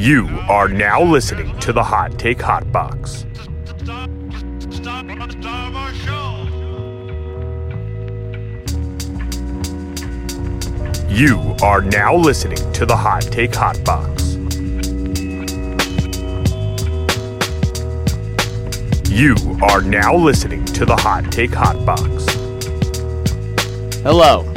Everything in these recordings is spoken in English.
You are now listening to the Hot Take Hot Box. You are now listening to the Hot Take Hot Box. You are now listening to the Hot Take Hot Box. Hello,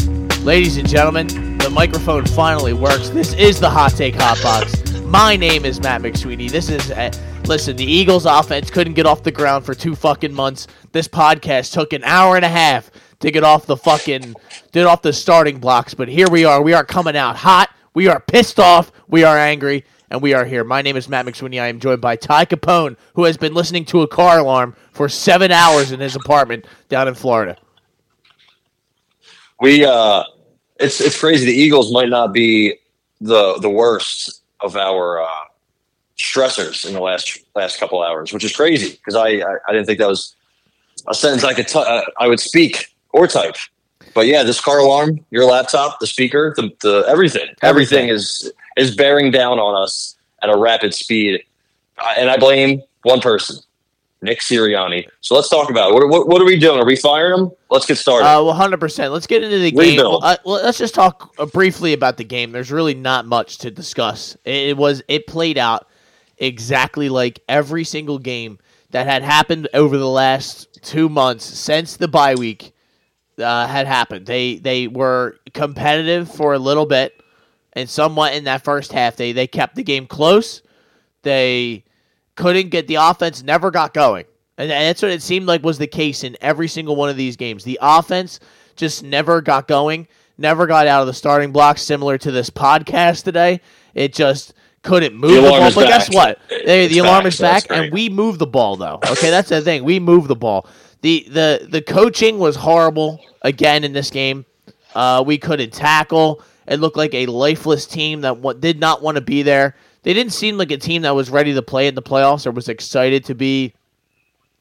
ladies and gentlemen. The microphone finally works. This is the Hot Take Hot Box. My name is Matt McSweeney. This is uh, listen. The Eagles' offense couldn't get off the ground for two fucking months. This podcast took an hour and a half to get off the fucking get off the starting blocks. But here we are. We are coming out hot. We are pissed off. We are angry. And we are here. My name is Matt McSweeney. I am joined by Ty Capone, who has been listening to a car alarm for seven hours in his apartment down in Florida. We uh it's it's crazy. The Eagles might not be the the worst of our uh stressors in the last last couple hours, which is crazy because I, I I didn't think that was a sentence I could t- uh, I would speak or type. But yeah, this car alarm, your laptop, the speaker, the, the everything, everything. Is is bearing down on us at a rapid speed, and I blame one person, Nick Sirianni. So let's talk about it. What, what, what are we doing? Are we firing him? Let's get started. Uh, well, hundred percent. Let's get into the game. Well, uh, well, let's just talk uh, briefly about the game. There's really not much to discuss. It, it was it played out exactly like every single game that had happened over the last two months since the bye week uh, had happened. They they were competitive for a little bit, and somewhat in that first half. They they kept the game close. They couldn't get the offense never got going. And that's what it seemed like was the case in every single one of these games. The offense just never got going, never got out of the starting block, similar to this podcast today. It just couldn't move The the, ball. But guess what? They- the alarm back, is back, and we move the ball though. Okay, that's the thing. We move the ball. The the the coaching was horrible again in this game. Uh, we couldn't tackle. It looked like a lifeless team that wa- did not want to be there. They didn't seem like a team that was ready to play in the playoffs or was excited to be,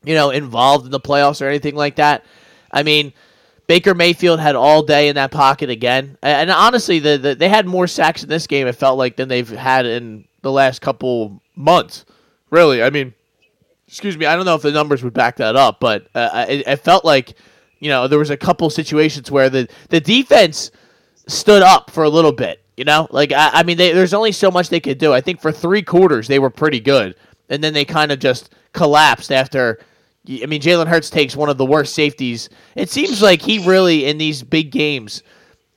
you know, involved in the playoffs or anything like that. I mean, Baker Mayfield had all day in that pocket again, and honestly, the, the they had more sacks in this game. It felt like than they've had in the last couple months. Really, I mean, excuse me, I don't know if the numbers would back that up, but uh, it, it felt like you know there was a couple situations where the the defense stood up for a little bit. You know, like I, I mean, they, there's only so much they could do. I think for three quarters they were pretty good, and then they kind of just collapsed after. I mean, Jalen Hurts takes one of the worst safeties. It seems like he really in these big games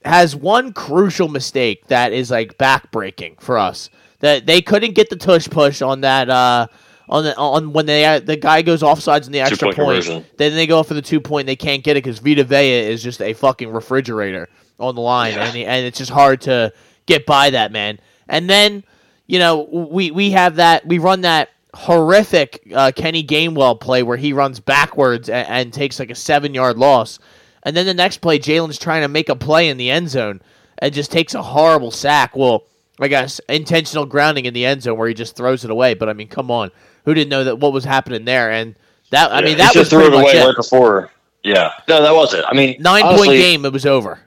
has one crucial mistake that is like backbreaking for us. That they couldn't get the tush push on that uh, on the on when they the guy goes offsides in the extra point. conversion. Then they go for the two point. They can't get it because Vita Vea is just a fucking refrigerator on the line, Yeah. and he, and it's just hard to get by that man. And then you know we we have that we run that horrific uh, Kenny Gainwell play where he runs backwards and, and takes like a seven yard loss, and then the next play Jalen's trying to make a play in the end zone and just takes a horrible sack. Well, I guess intentional grounding in the end zone where he just throws it away. But I mean, come on, who didn't know that what was happening there? And that I mean that just was threw pretty it much away it. right before. Yeah, no, that was it. I mean, Nine honestly, point game, it was over.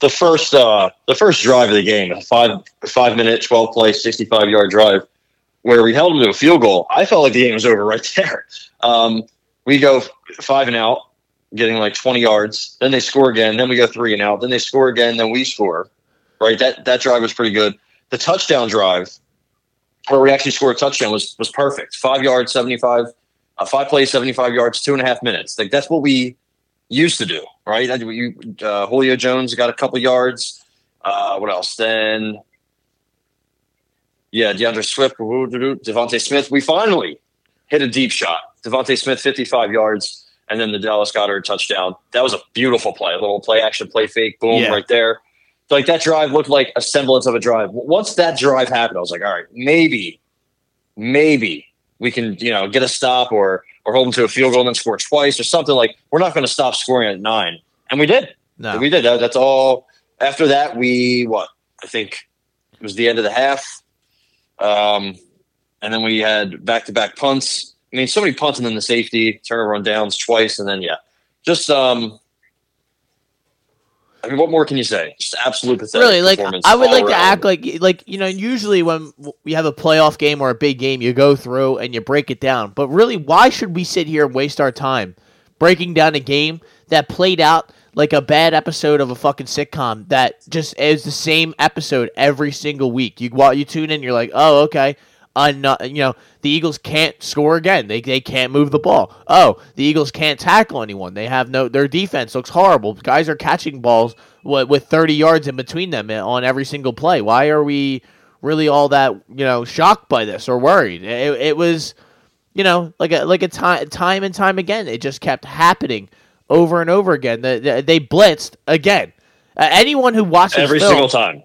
The first, uh, the first drive of the game, a five five minute, twelve play, sixty five yard drive, where we held them to a field goal. I felt like the game was over right there. Um, we go five and out, getting like twenty yards. Then they score again. Then we go three and out. Then they score again. Then we score. Right, that that drive was pretty good. The touchdown drive, where we actually scored a touchdown, was was perfect. Five yards, seventy five, uh, five plays, seventy five yards, two and a half minutes. Like that's what we used to do, right? You, uh, Julio Jones got a couple yards. Uh, what else? Then, yeah, D'Andre Swift, DeVonta Smith. We finally hit a deep shot. DeVonta Smith, 55 yards, and then the Dallas Goedert touchdown. That was a beautiful play, a little play action, play fake, boom, Yeah. right there. Like that drive looked like a semblance of a drive. Once that drive happened, I was like, all right, maybe, maybe we can, you know, get a stop or or hold them to a field goal and then score twice or something like. We're not going to stop scoring at nine, and we did. No, We did. That, that's all. After that, we what? I think it was the end of the half, um, and then we had back to back punts. I mean, so many punts and then the safety turnover on downs twice, and then yeah, just um, I mean, what more can you say? Just absolute pathetic. really like I would like to act like like you know usually when we have a playoff game or a big game you go through and you break it down but really why should we sit here and waste our time breaking down a game that played out like a bad episode of a fucking sitcom that just is the same episode every single week you while you tune in you're like oh okay not, you know the Eagles can't score again. They, they can't move the ball. Oh, the Eagles can't tackle anyone. They have no. Their defense looks horrible. Guys are catching balls with, with 30 yards in between them on every single play. Why are we really all that you know shocked by this or worried? It, it was you know like a like a time time and time again. It just kept happening over and over again. The, the, they blitzed again. Uh, anyone who watches every film, single time.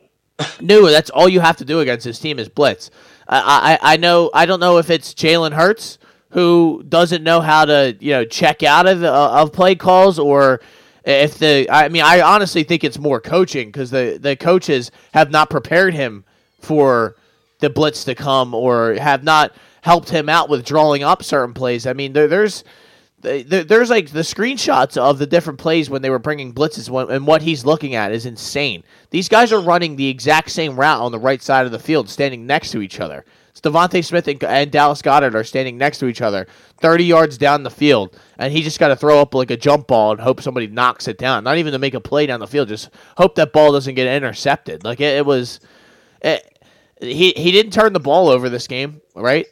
knew that's all you have to do against this team is blitz. I I, I know I don't know if it's Jalen Hurts who doesn't know how to you know check out of uh, of play calls or if the I mean I honestly think it's more coaching because the the coaches have not prepared him for the blitz to come or have not helped him out with drawing up certain plays. I mean there, there's there, there's like the screenshots of the different plays when they were bringing blitzes when, and what he's looking at is insane. These guys are running the exact same route on the right side of the field, standing next to each other. DeVonta Smith and, and, Dallas Goedert are standing next to each other, 30 yards down the field, and he just got to throw up like a jump ball and hope somebody knocks it down. Not even to make a play down the field, just hope that ball doesn't get intercepted. Like it, it was, it, he he didn't turn the ball over this game, right?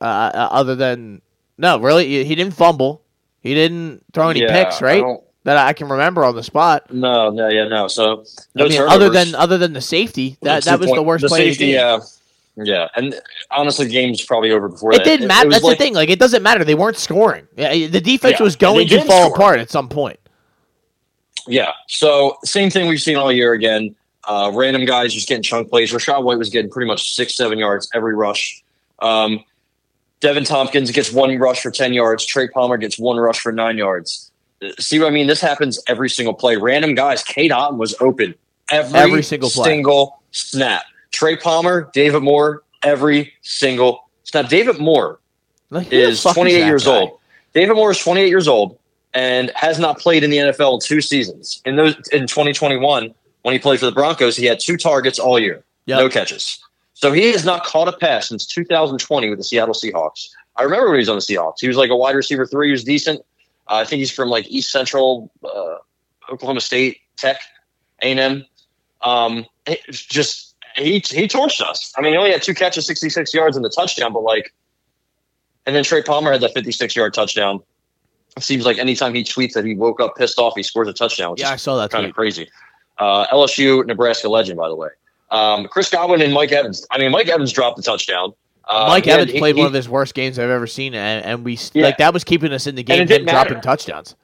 Uh, other than no, really, he didn't fumble. He didn't throw any Yeah, picks, right? don't- That I can remember on the spot. No, no, yeah, no. So no I mean, other than other than the safety, that that was the worst The play safety, of the game. Yeah, yeah, and honestly, the game's probably over before It that. didn't matter. That's like- the thing. Like it doesn't matter. They weren't scoring. Yeah, The defense Yeah, was going to fall score. apart at some point. Yeah. So same thing we've seen all year again. Uh, random guys just getting chunk plays. Rachaad White was getting pretty much six, seven yards every rush. Um, Deven Thompkins gets one rush for ten yards. Trey Palmer gets one rush for nine yards. Uh, See what I mean? This happens every single play. Random guys. Cade Otton was open every, Every single play. single snap. Trey Palmer, David Moore, every single snap. David Moore Like, is 28 that years guy? old. David Moore is 28 years old and has not played in the NFL in two seasons. In those in 2021, when he played for the Broncos, he had two targets all year, Yep. no catches. So he has not caught a pass since 2020 with the Seattle Seahawks. I remember when he was on the Seahawks. He was like a wide receiver three. He was decent. Uh, I think he's from like East Central, uh, Oklahoma State Tech, A&M. Um, just he he torched us. I mean, he only had two catches, 66 yards, and the touchdown, but like and then Trey Palmer had that 56 yard touchdown. It seems like anytime he tweets that he woke up pissed off, he scores a touchdown, which Yeah, I saw that kind tweet. of crazy. Uh, LSU, Nebraska legend, by the way. Um, Chris Godwin and Mike Evans. I mean, Mike Evans dropped the touchdown. Uh, Mike Evans played he- one of his worst games I've ever seen, and, and we Yeah. like that was keeping us in the game. Him matter. dropping touchdowns.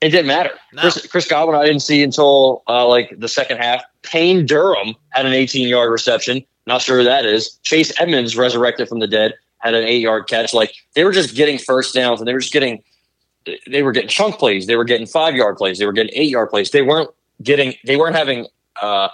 It didn't matter. No. Chris, Chris Godwin, I didn't see until uh, like the second half. Payne Durham had an 18 yard reception. Not sure who that is. Chase Edmonds, resurrected from the dead, had an eight yard catch. Like they were just getting first downs, and they were just getting they were getting chunk plays. They were getting five yard plays. They were getting eight yard plays. They weren't getting. They weren't having uh,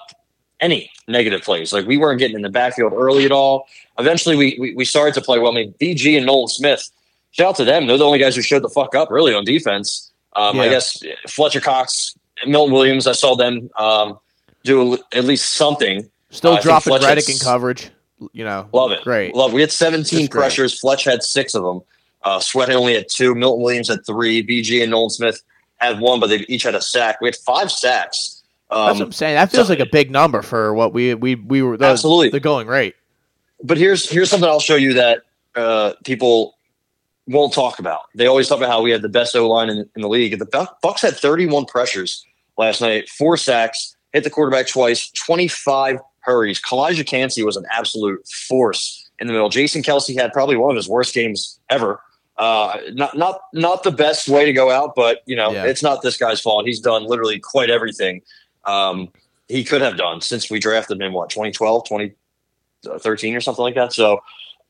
any negative plays. Like we weren't getting in the backfield early at all. Eventually, we we, we started to play well. I mean, BG and Nolan Smith. Shout out to them. They're the only guys who showed the fuck up really on defense. Um, I guess Fletcher Cox, Milton Williams. I saw them um, do at least something. Still think dropping Reddick in coverage. You know, Love it. Great. Love. We had 17 Just great. pressures. Fletch had six of them. Uh, Sweat only had two. Milton Williams had three. BG and Nolan Smith had one, but they each had a sack. We had five sacks. That's what Um, I'm saying. That feels so- like a big number for what we we we were. The, Absolutely. the going rate. but here's here's something I'll show you that uh, people won't talk about. They always talk about how we had the best O line in, in the league. The Buc- Bucks had 31 pressures last night, four sacks, hit the quarterback twice, 25 hurries. Calijah Kancey was an absolute force in the middle. Jason Kelce had probably one of his worst games ever. Uh, not not not the best way to go out, but you know Yeah. it's not this guy's fault. He's done literally quite everything um, he could have done since we drafted him in what 2012, 2013 or something like that. So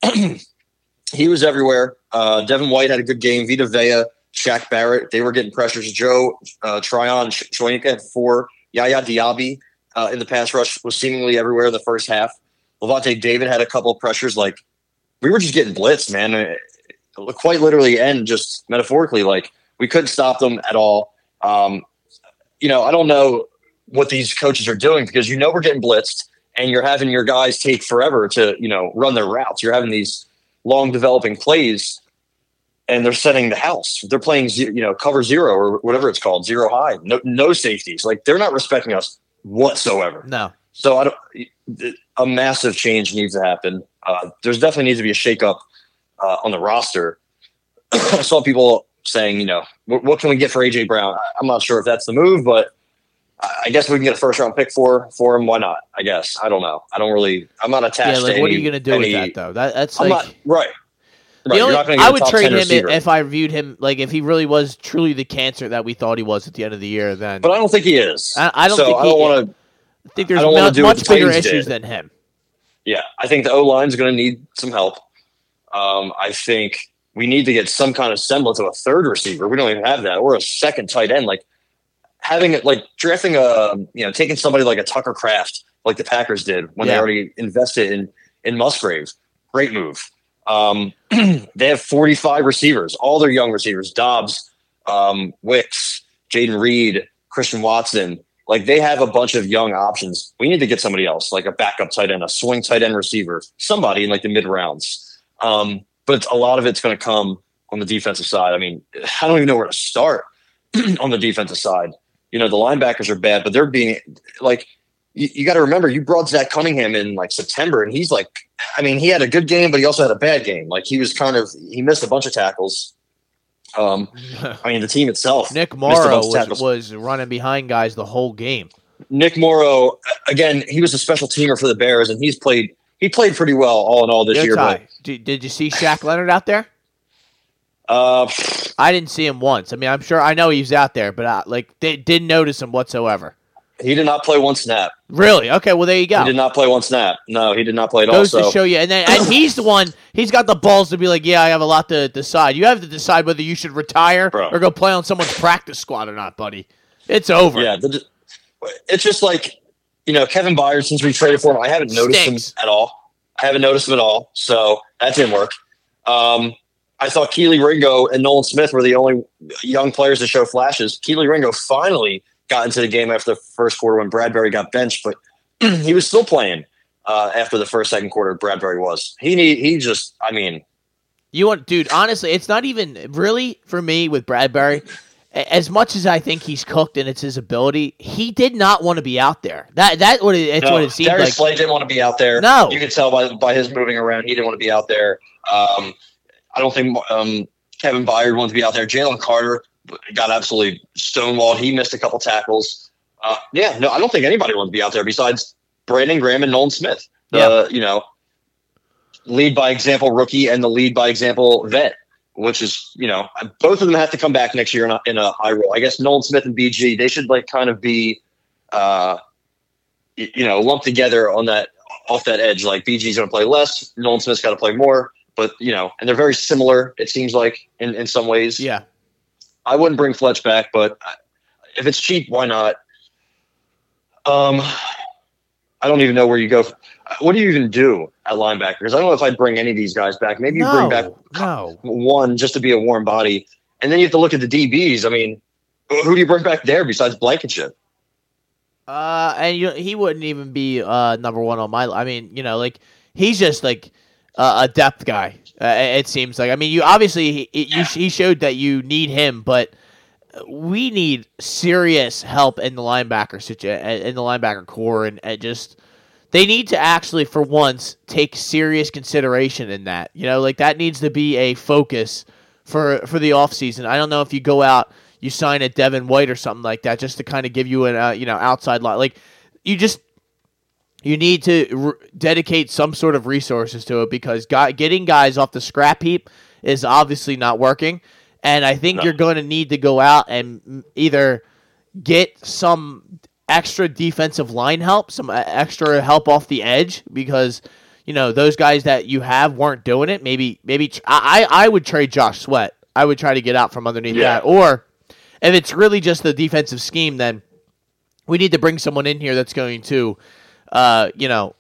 he was everywhere. Uh, Devin White had a good game. Vita Vea, Shaq Barrett, they were getting pressures. Joe uh, Tryon Shoyinka had four. Yaya Diaby uh, in the pass rush was seemingly everywhere in the first half. Lavonte David had a couple of pressures. Like we were just getting blitzed, man. Uh, Quite literally and just metaphorically, like we couldn't stop them at all. Um, you know, I don't know what these coaches are doing because you know we're getting blitzed and you're having your guys take forever to you know run their routes. You're having these long developing plays, and they're setting the house. They're playing you know cover zero or whatever it's called, zero high, no, no safeties. Like they're not respecting us whatsoever. No. So I don't. A massive change needs to happen. Uh, there's definitely needs to be a shakeup uh, on the roster. I saw people saying, you know, what, what, can we get for AJ Brown? I'm not sure if that's the move, but I guess we can get a first round pick for for him. Why not? I guess I don't know. I don't really. I'm not attached. Yeah, like, what any, are you going to do any, with that though? That, that's I'm like not, right. Right. Only, I would trade him receiver. if I viewed him like if he really was truly the cancer that we thought he was at the end of the year. Then but I don't think he is. I, I don't so think I don't want to. I think there's I do much the bigger issues did. than him. Yeah, I think the O line is going to need some help. Um, I think we need to get some kind of semblance of a third receiver. We don't even have that, or a second tight end. Like having it, like drafting a, you know, taking somebody like a Tucker Kraft, like the Packers did when they already invested in in Musgrave. Great move. Um, they have 45 receivers, all their young receivers: Doubs, um, Wicks, Jayden Reed, Christian Watson. Like they have a bunch of young options. We need to get somebody else, like a backup tight end, a swing tight end receiver, somebody in like the mid rounds. Um, but a lot of it's going to come on the defensive side. I mean, I don't even know where to start on the defensive side. You know, the linebackers are bad, but they're being like, you, you got to remember, you brought Zach Cunningham in like September, and he's like, I mean, he had a good game, but he also had a bad game. Like he was kind of, he missed a bunch of tackles. Um, I mean, the team itself. Nick missed a bunch Morrow was, was running behind guys the whole game. Nick Morrow, again, he was a special teamer for the Bears, and he's played. He played pretty well all in all this year. Ty, did, did you see Shaq Leonard out there? Uh, I didn't see him once. I mean, I'm sure I know he was out there, but I, like they didn't notice him whatsoever. he did not play one snap. Really? Okay, well there you go. He did not play one snap. No, he did not play at all. Goes So to show you, and then and he's the one. He's got the balls to be like, yeah, I have a lot to decide. You have to decide whether you should retire Bro. or go play on someone's practice squad or not, buddy. It's over. yeah, the, it's just like you know Kevin Byard. Since we traded for him, I haven't noticed Stinks. him at all. I haven't noticed him at all. So that didn't work. Um, I thought Keely Ringo and Nolan Smith were the only young players to show flashes. Keely Ringo finally got into the game after the first quarter when Bradbury got benched, but he was still playing uh, after the first second quarter. Bradbury was he need, he just I mean You want, dude? Honestly, it's not even really for me with Bradbury. As much as I think he's cooked and it's his ability, he did not want to be out there. That that what it, it's no, what it seemed Darius like. Slay didn't want to be out there. No. you could tell by by his moving around he didn't want to be out there. Um, I don't think um, Kevin Byard wants to be out there. Jalen Carter got absolutely stonewalled. He missed a couple tackles. Uh, yeah, no, I don't think anybody wants to be out there besides Brandon Graham and Nolan Smith. The you know lead by example rookie and the lead by example vet, which is you know both of them have to come back next year in a, in a high role. I guess Nolan Smith and BG they should like kind of be. Uh, you know, lumped together on that off that edge. Like BG's going to play less, Nolan Smith's got to play more. But you know, and they're very similar. It seems like in in some ways. Yeah, I wouldn't bring Fletch back, but if it's cheap, why not? Um, I don't even know where you go. What do you even do at linebacker? Because I don't know if I'd bring any of these guys back. Maybe you no, bring back no. one just to be a warm body, and then you have to look at the DBs. I mean, who do you bring back there besides Blankenship? Uh, and you, he wouldn't even be uh number one on my. I mean, you know, like he's just like uh, a depth guy. Uh, it seems like. I mean, you obviously he, you, he showed that you need him, but we need serious help in the linebacker situation, in the linebacker core, and, and just they need to actually, for once, take serious consideration in that. You know, like that needs to be a focus for for the offseason. I don't know if you go out, you sign a Devin White or something like that, just to kind of give you an uh, you know outside line. Like you just you need to r- dedicate some sort of resources to it because guy, getting guys off the scrap heap is obviously not working. And I think No. you're going to need to go out and either get some extra defensive line help, some uh, extra help off the edge because you know those guys that you have weren't doing it. Maybe maybe tr- I I I would trade Josh Sweat. I would try to get out from underneath Yeah. that. Or if it's really just the defensive scheme, then we need to bring someone in here that's going to, uh, you know,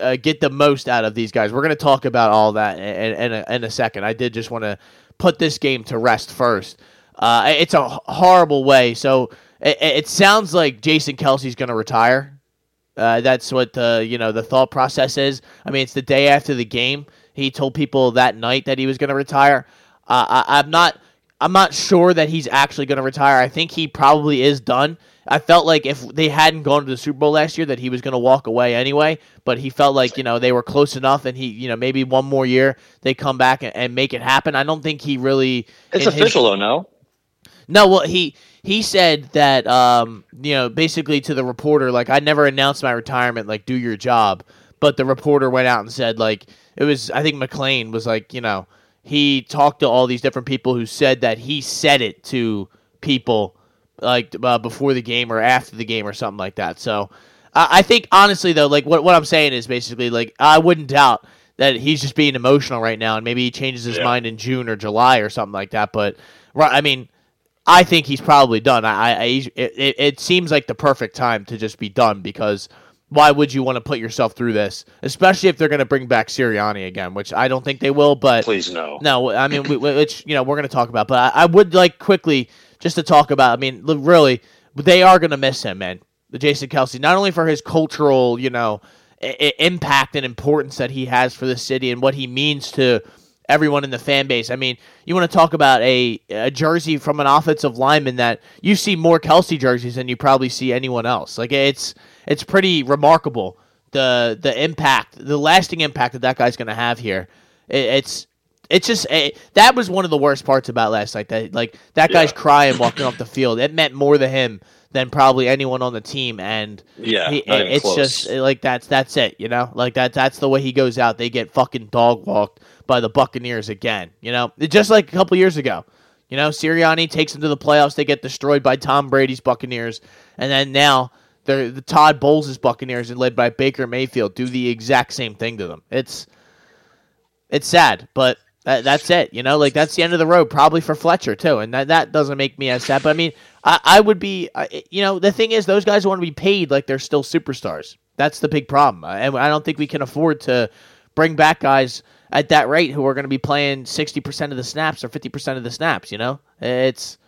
uh, get the most out of these guys. We're going to talk about all that in, in, a, in a second. I did just want to put this game to rest first. Uh, it's a horrible way. So it, it sounds like Jason Kelce's going to retire. Uh, that's what the you know the thought process is. I mean, it's the day after the game. He told people that night that he was going to retire. Uh, I, I'm not. I'm not sure that he's actually going to retire. I think he probably is done. I felt like if they hadn't gone to the Super Bowl last year, that he was going to walk away anyway. But he felt like you know they were close enough, and he you know maybe one more year they come back and, and make it happen. I don't think he really. It's in his- official though, no? no, well, he he said that um, you know, basically to the reporter, like I never announced my retirement, like do your job. But the reporter went out and said, like it was, I think McLane was like, you know, he talked to all these different people who said that he said it to people like uh, before the game or after the game or something like that. So I I think honestly though, like what what I'm saying is basically like I wouldn't doubt that he's just being emotional right now, and maybe he changes his Yeah. mind in June or July or something like that. But right, I mean, I think he's probably done. I, I, it, it seems like the perfect time to just be done because why would you want to put yourself through this, especially if they're going to bring back Sirianni again, which I don't think they will. But Please no. no, I mean, we, which you know we're going to talk about, but I, I would like quickly just to talk about. I mean, really, they are going to miss him, man. The Jason Kelce, not only for his cultural, you know, I- I- impact and importance that he has for the city and what he means to everyone in the fan base. I mean, you want to talk about a, a jersey from an offensive lineman that you see more Kelce jerseys than you probably see anyone else. Like it's it's pretty remarkable the the impact, the lasting impact that that guy's going to have here. It, it's it's just eh, that was one of the worst parts about last night. That like that guy's Yeah. crying walking off the field. It meant more to him than probably anyone on the team, and Yeah, he, it's close. just like that's that's it. You know, like that that's the way he goes out. They get fucking dog walked by the Buccaneers again. You know, just like a couple years ago. You know, Sirianni takes them to the playoffs. They get destroyed by Tom Brady's Buccaneers, and then now the Todd Bowles' Buccaneers, and led by Baker Mayfield, do the exact same thing to them. It's it's sad, but that, that's it. You know, like that's the end of the road, probably for Fletcher too, and that that doesn't make me as sad. But I mean, I, I would be, I, you know, the thing is, those guys want to be paid like they're still superstars. That's the big problem, uh, and I don't think we can afford to bring back guys at that rate who are going to be playing sixty percent of the snaps or fifty percent of the snaps. You know, it's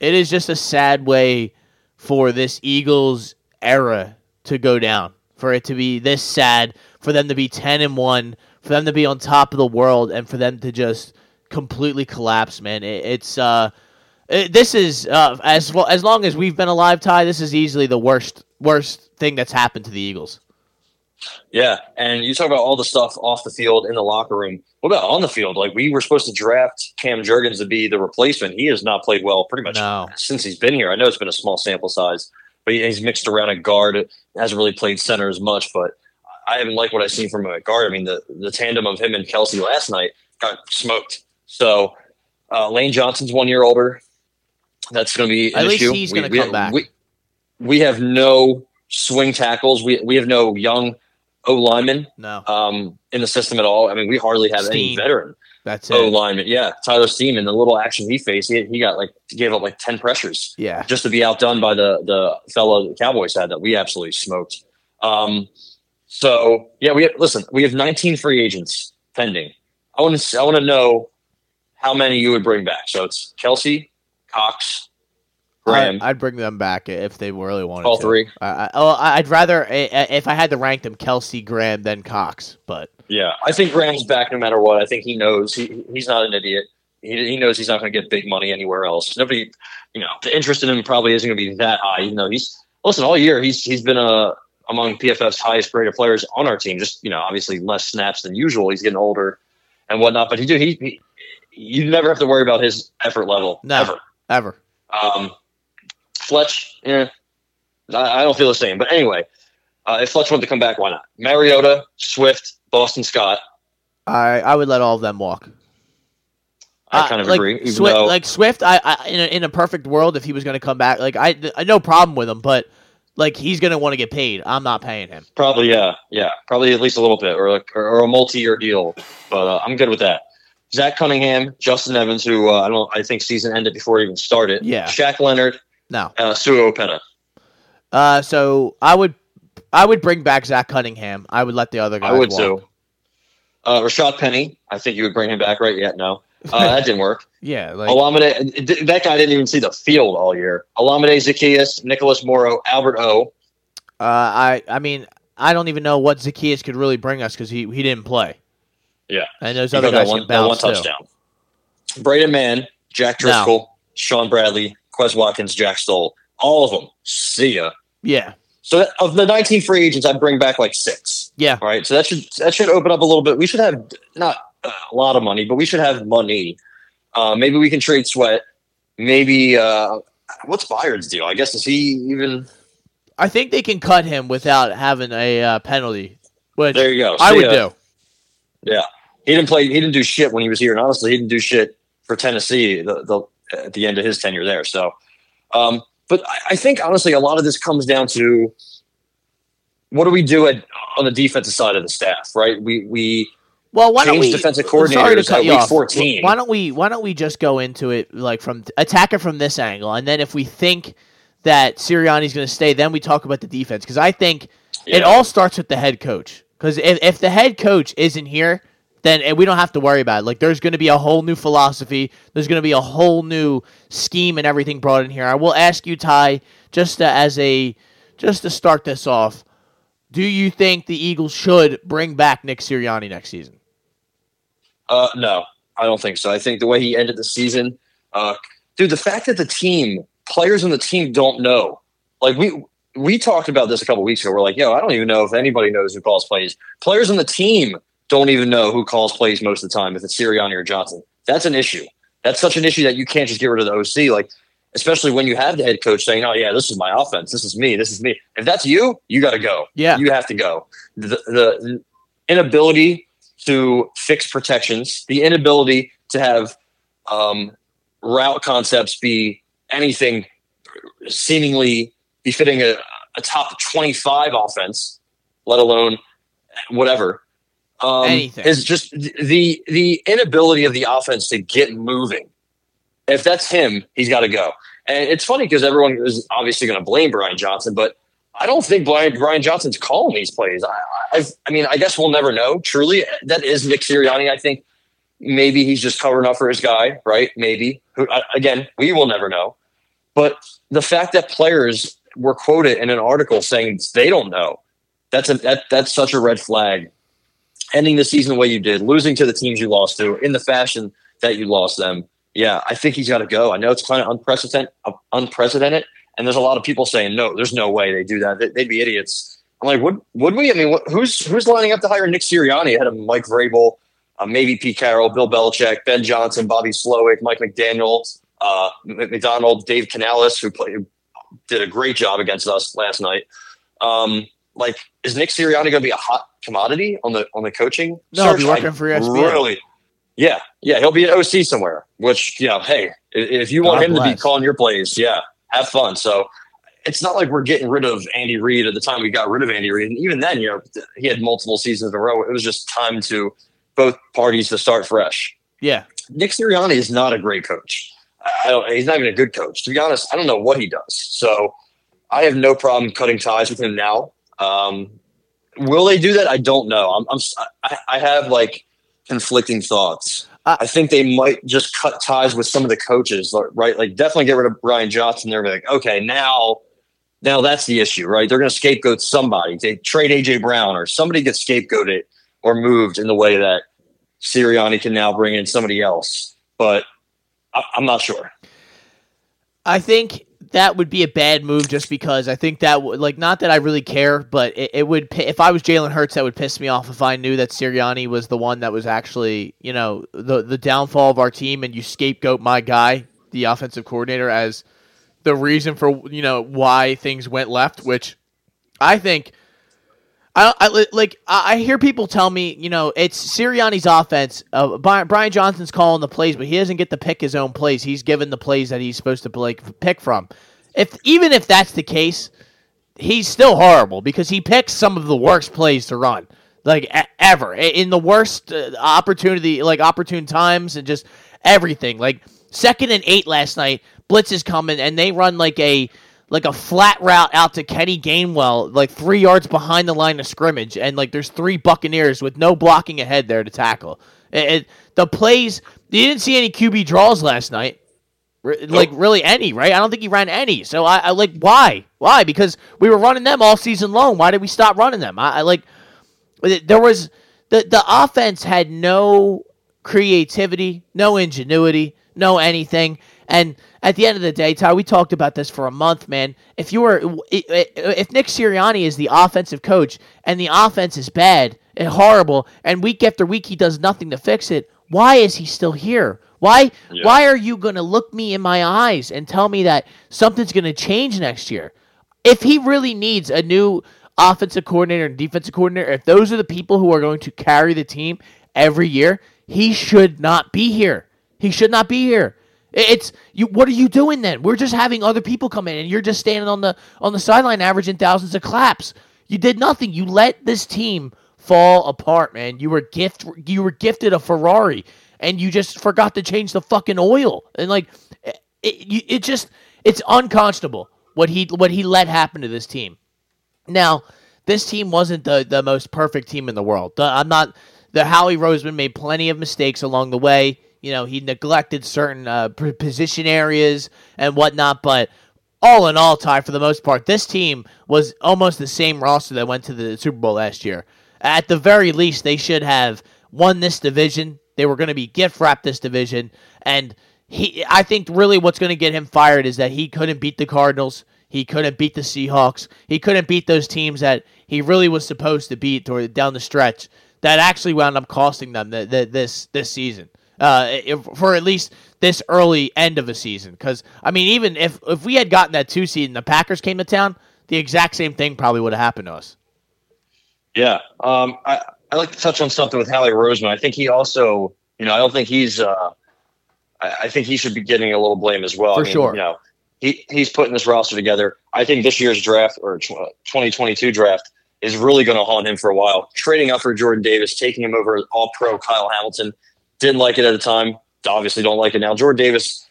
it is just a sad way for this Eagles era to go down, for it to be this sad, for them to be 10 and 1, for them to be on top of the world, and for them to just completely collapse, man. It, it's, uh, it, this is, uh, as, well, as long as we've been alive, Ty, this is easily the worst, worst thing that's happened to the Eagles. Yeah, and you talk about all the stuff off the field in the locker room. What about on the field? Like we were supposed to draft Cam Jurgens to be the replacement. He has not played well pretty much No. since he's been here. I know it's been a small sample size, but he's mixed around a guard. Hasn't really played center as much, but I haven't liked what I've seen from a guard. I mean, the the tandem of him and Kelce last night got smoked. So uh, Lane Johnson's one year older. That's going to be an At issue. he's We- gonna we- come back. We, we have no swing tackles. We we have no young O linemen No, um, in the system at all. I mean, we hardly have any veteran that's O it. linemen. Yeah, Tyler Steen and the little action he faced, he, he got like gave up like ten pressures Yeah. just to be outdone by the the fellow the Cowboys had that we absolutely smoked. Um, so yeah, we have, listen. We have 19 free agents pending. I want to I want to know how many you would bring back. So it's Kelce, Cox, Graham, I, I'd bring them back if they really wanted all to. three. I, I, oh, I'd rather if I had to rank them, Kelce, Graham, then Cox. But Yeah, I think Graham's back no matter what. I think he knows he he's not an idiot. He, he knows he's not going to get big money anywhere else. Nobody, you know, the interest in him probably isn't going to be that high. Even though he's listen all year, he's he's been a among PFF's highest graded players on our team. Just you know, obviously less snaps than usual. He's getting older and whatnot, but he do he, he you never have to worry about his effort level No. ever. ever. Um, Fletch, yeah, I, I don't feel the same. But anyway, uh, if Fletch wanted to come back, why not? Mariota, Swift, Boston Scott. I I would let all of them walk. I Uh, kind of like, agree. Though, like Swift, I, I in a, in a perfect world, if he was going to come back, like I, I no problem with him, but like he's going to want to get paid. I'm not paying him. probably, yeah, yeah, probably at least a little bit, or like, or, or a multi-year deal. But uh, I'm good with that. Zach Cunningham, Justin Evans, who uh, I don't, I think season ended before it even started. Yeah. Shaq Leonard, No. uh, Sua Opeta. Uh, so I would I would bring back Zach Cunningham. I would let the other guys. I would walk. too. Uh, Rashad Penny, I think you would bring him back, right? Yeah, no. Uh, that didn't work. Yeah, like Olamide, that guy didn't even see the field all year. Olamide Zaccheaus, Nicholas Morrow, Albert O. uh, I I mean I don't even know what Zaccheaus could really bring us because he he didn't play. Yeah. and those He other got that guys one, can that one bounce too. touchdown. Braden Mann, Jack No. Driscoll, Shaun Bradley, Quez Watkins, Jack Stoll. All of them. See ya. Yeah, So of the 19 free agents, I'd bring back like six. yeah, All right. So that should that should open up a little bit. We should have not a lot of money, but we should have money. Uh, maybe we can trade Sweat. Maybe uh, what's Byard's deal? I guess is he even? I think they can cut him without having a uh, penalty, which There you go. I would ya. do. Yeah, he didn't play. He didn't do shit when he was here, and honestly, he didn't do shit for Tennessee the, the, at the end of his tenure there. So, um, but I, I think honestly, a lot of this comes down to what do we do at on the defensive side of the staff, right? We we Well, why don't Change we defensive Sorry to coordinators cut at you week off. 14. Why don't we Why don't we just go into it like from attack it from this angle, and then if we think that Sirianni's going to stay, then we talk about the defense because I think it all starts with the head coach. Because if if the head coach isn't here, then and we don't have to worry about it. Like there's going to be a whole new philosophy. There's going to be a whole new scheme and everything brought in here. I will ask you, Ty, just to, as a just to start this off. Do you think the Eagles should bring back Nick Sirianni next season? Uh, no, I don't think so. I think the way he ended the season, uh, dude, the fact that the team, players on the team don't know, like we we talked about this a couple weeks ago. We're like, yo, I don't even know if anybody knows who calls plays. Players on the team don't even know who calls plays most of the time, if it's Sirianni or Johnson. That's an issue. That's such an issue that you can't just get rid of the OC. Like, especially when you have the head coach saying, "Oh yeah, this is my offense. This is me. This is me." If that's you, you got to go. Yeah. you have to go. The, the inability to fix protections, the inability to have um, route concepts be anything seemingly befitting a, a top 25 offense, let alone whatever. Um, Anything. is just the the inability of the offense to get moving. If that's him, he's got to go. And it's funny because everyone is obviously going to blame Brian Johnson, but I don't think Brian, Brian Johnson's calling these plays. I, I, I mean, I guess we'll never know. Truly, that is Nick Sirianni. I think maybe he's just covering up for his guy, right? Maybe. Who, again, we will never know. But the fact that players were quoted in an article saying they don't know, that's a that that's such a red flag. Ending the season the way you did, losing to the teams you lost to in the fashion that you lost them. Yeah, I think he's got to go. I know it's kind of unprecedented, unprecedented, and there's a lot of people saying no. There's no way they do that. They- They'd be idiots. I'm like, would would we? I mean, who's who's lining up to hire Nick Sirianni ahead of Mike Vrabel, uh, maybe Pete Carroll, Bill Belichick, Ben Johnson, Bobby Slowik, Mike McDaniel, uh, McDonald, Dave Canales, who played did a great job against us last night. Um, like, is Nick Sirianni going to be a hot commodity on the on the coaching? No, he'll be working for ESPN. Really? Yeah, yeah, he'll be an OC somewhere. Which, you know, hey, if you want God him to be calling your plays, yeah, have fun. So it's not like we're getting rid of Andy Reid at the time we got rid of Andy Reid. And even then, you know, he had multiple seasons in a row. It was just time to both parties to start fresh. Yeah. Nick Sirianni is not a great coach. I don't, he's not even a good coach. To be honest, I don't know what he does. So I have no problem cutting ties with him now. Um, will they do that? I don't know. I'm, I'm I, I have like conflicting thoughts. Uh, I think they might just cut ties with some of the coaches, right? Like definitely get rid of Brian Johnson. They're like, okay, now, now that's the issue, right? They're going to scapegoat somebody. They trade AJ Brown or somebody gets scapegoated or moved in the way that Sirianni can now bring in somebody else. But I, I'm not sure. I think that would be a bad move just because I think that would like not that I really care, but it, it would if I was Jalen Hurts, that would piss me off if I knew that Sirianni was the one that was actually you know the the downfall of our team, and you scapegoat my guy, the offensive coordinator, as the reason for you know why things went left, which I think. I, I like. I hear people tell me, you know, it's Sirianni's offense. Uh, Brian, Johnson's calling the plays, but he doesn't get to pick his own plays. He's given the plays that he's supposed to like pick from. If even if that's the case, he's still horrible because he picks some of the worst plays to run, like ever in the worst uh, opportunity, like opportune times, and just everything. Like second and eight last night, blitz is coming, and they run like a like a flat route out to Kenny Gainwell, like three yards behind the line of scrimmage, and like there's three Buccaneers with no blocking ahead there to tackle. It, it, the plays you didn't see any QB draws last night, like really any, right? I don't think he ran any. So I, I like why why because we were running them all season long. Why did we stop running them? I, I like there was the the offense had no creativity, no ingenuity, no anything, and at the end of the day, Ty, we talked about this for a month, man. If you were, if Nick Sirianni is the offensive coach and the offense is bad and horrible, and week after week he does nothing to fix it, why is he still here? Why, yeah. why are you going to look me in my eyes and tell me that something's going to change next year? If he really needs a new offensive coordinator and defensive coordinator, if those are the people who are going to carry the team every year, he should not be here. He should not be here. It's you. What are you doing then? We're just having other people come in, and you're just standing on the on the sideline, averaging thousands of claps. You did nothing. You let this team fall apart, man. You were gift. You were gifted a Ferrari, and you just forgot to change the fucking oil. And like, it, it, it just it's unconscionable what he what he let happen to this team. Now, this team wasn't the the most perfect team in the world. I'm not. The Howie Roseman made plenty of mistakes along the way. You know, he neglected certain uh, position areas and whatnot, but all in all, Ty, for the most part, this team was almost the same roster that went to the Super Bowl last year. At the very least, they should have won this division. They were going to be gift wrapped this division, and he. I think really what's going to get him fired is that he couldn't beat the Cardinals. He couldn't beat the Seahawks. He couldn't beat those teams that he really was supposed to beat down the stretch. That actually wound up costing them the, the, this this season uh, for at least this early end of a season. Because I mean, even if if we had gotten that two seed and the Packers came to town, the exact same thing probably would have happened to us. Yeah, um, I I like to touch on something with Howie Roseman. I think he also, you know, I don't think he's. Uh, I, I think he should be getting a little blame as well. For I mean, sure. You know, he he's putting this roster together. I think this year's draft or twenty twenty two draft is really going to haunt him for a while. Trading up for Jordan Davis, taking him over All Pro Kyle Hamilton didn't like it at the time. Obviously, don't like it now. Jordan Davis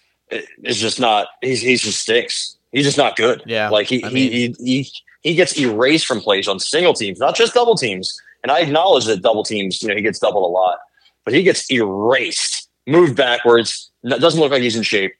is just not. He's he's just stinks. He's just not good. Yeah, like he mean, he, he he gets erased from plays on single teams, not just double teams. And I acknowledge that double teams, you know, he gets doubled a lot, but he gets erased, moved backwards. Doesn't look like he's in shape.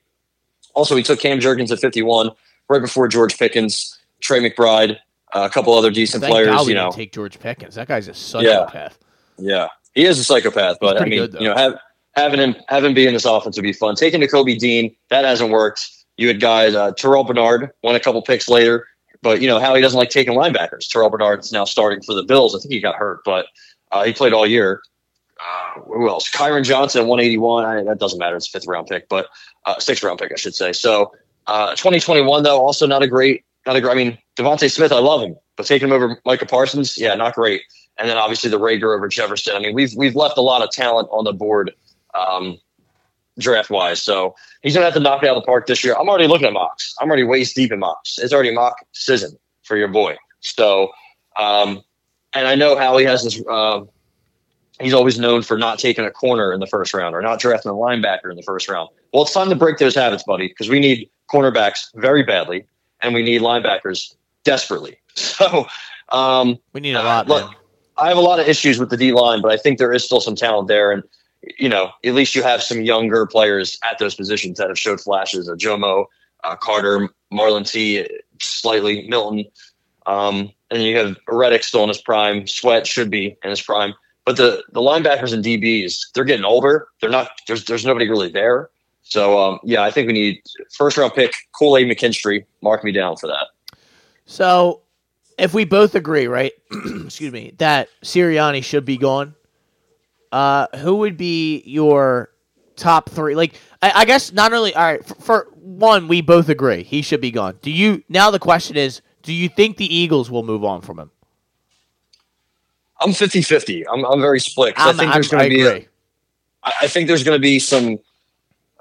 Also, he took Cam Jurgens at 51, right before George Pickens, Trey McBride, uh, a couple other decent Thank players. You know, take George Pickens. That guy's a psychopath. Yeah, yeah. He is a psychopath, but I mean, good, you know, have, having him having be in this offense would be fun. Taking to Kobe Dean, that hasn't worked. You had guys uh, Terrell Bernard won a couple picks later, but you know how he doesn't like taking linebackers. Terrell Bernard's now starting for the Bills. I think he got hurt, but uh, he played all year. Uh, who else? Kyron Johnson, 181. I, that doesn't matter. It's a fifth round pick, but uh, sixth round pick, I should say. So uh, 2021 though, also not a great, not a great. I mean, DeVonta Smith, I love him, but taking him over Micah Parsons, yeah, not great and then obviously the Reagor over Jefferson. I mean, we've we've left a lot of talent on the board um, draft wise. So he's gonna have to knock it out of the park this year. I'm already looking at mocks. I'm already waist deep in mocks. It's already mock season for your boy. So, um, and I know how he has this. Uh, he's always known for not taking a corner in the first round or not drafting a linebacker in the first round. Well, it's time to break those habits, buddy, because we need cornerbacks very badly, and we need linebackers desperately. So um, we need a lot. Look, I have a lot of issues with the D line, but I think there is still some talent there. And, you know, at least you have some younger players at those positions that have showed flashes of Jomo, uh, Carter, Marlon T, slightly, Milton. Um, and you have Reddick still in his prime. Sweat should be in his prime. But the, the linebackers and DBs, they're getting older. They're not, there's, there's nobody really there. So, um, yeah, I think we need first round pick, Kool Aid McKinstry. Mark me down for that. So if we both agree, right? excuse me, that Sirianni should be gone. Uh, who would be your top three? Like, I, I guess not only. All right, for, for, one, we both agree he should be gone. Do you now? The question is, do you think the Eagles will move on from him? I'm 50-50. I'm I'm very split. I think there's going to be. A, I think there's going to be some,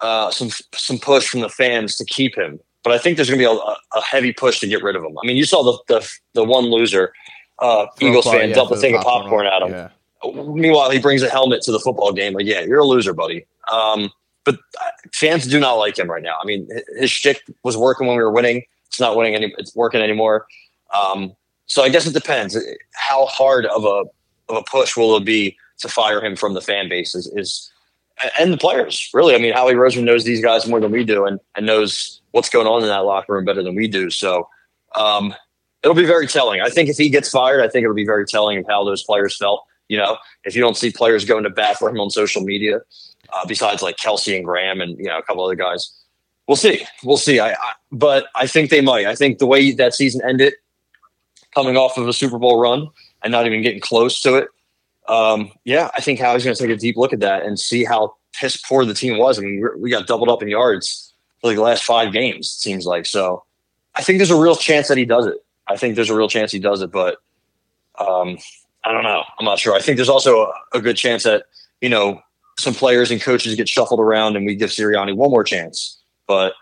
uh, some some push from the fans to keep him but I think there's going to be a, a, heavy push to get rid of him. I mean, you saw the the, the one loser, uh, Eagles fan, yeah, dump a thing of popcorn at him. Yeah. Meanwhile, he brings a helmet to the football game. Like, yeah, you're a loser, buddy. Um, but uh, fans do not like him right now. I mean, his shtick was working when we were winning. It's not winning any. It's working anymore. Um, so I guess it depends. How hard of a of a push will it be to fire him from the fan base? Is, is and the players really? I mean, Howie Roseman knows these guys more than we do, and and knows what's going on in that locker room better than we do. So um, it'll be very telling. I think if he gets fired, I think it'll be very telling of how those players felt. You know, if you don't see players going to bat for him on social media, uh, besides like Kelce and Graham and you know a couple other guys, we'll see. We'll see. I, I but I think they might. I think the way that season ended, coming off of a Super Bowl run and not even getting close to it. Um, yeah, I think Howie's going to take a deep look at that and see how piss poor the team was. I mean, we got doubled up in yards for like the last five games. It seems like so. I think there's a real chance that he does it. I think there's a real chance he does it, but um, I don't know. I'm not sure. I think there's also a, a, good chance that you know some players and coaches get shuffled around, and we give Sirianni one more chance. But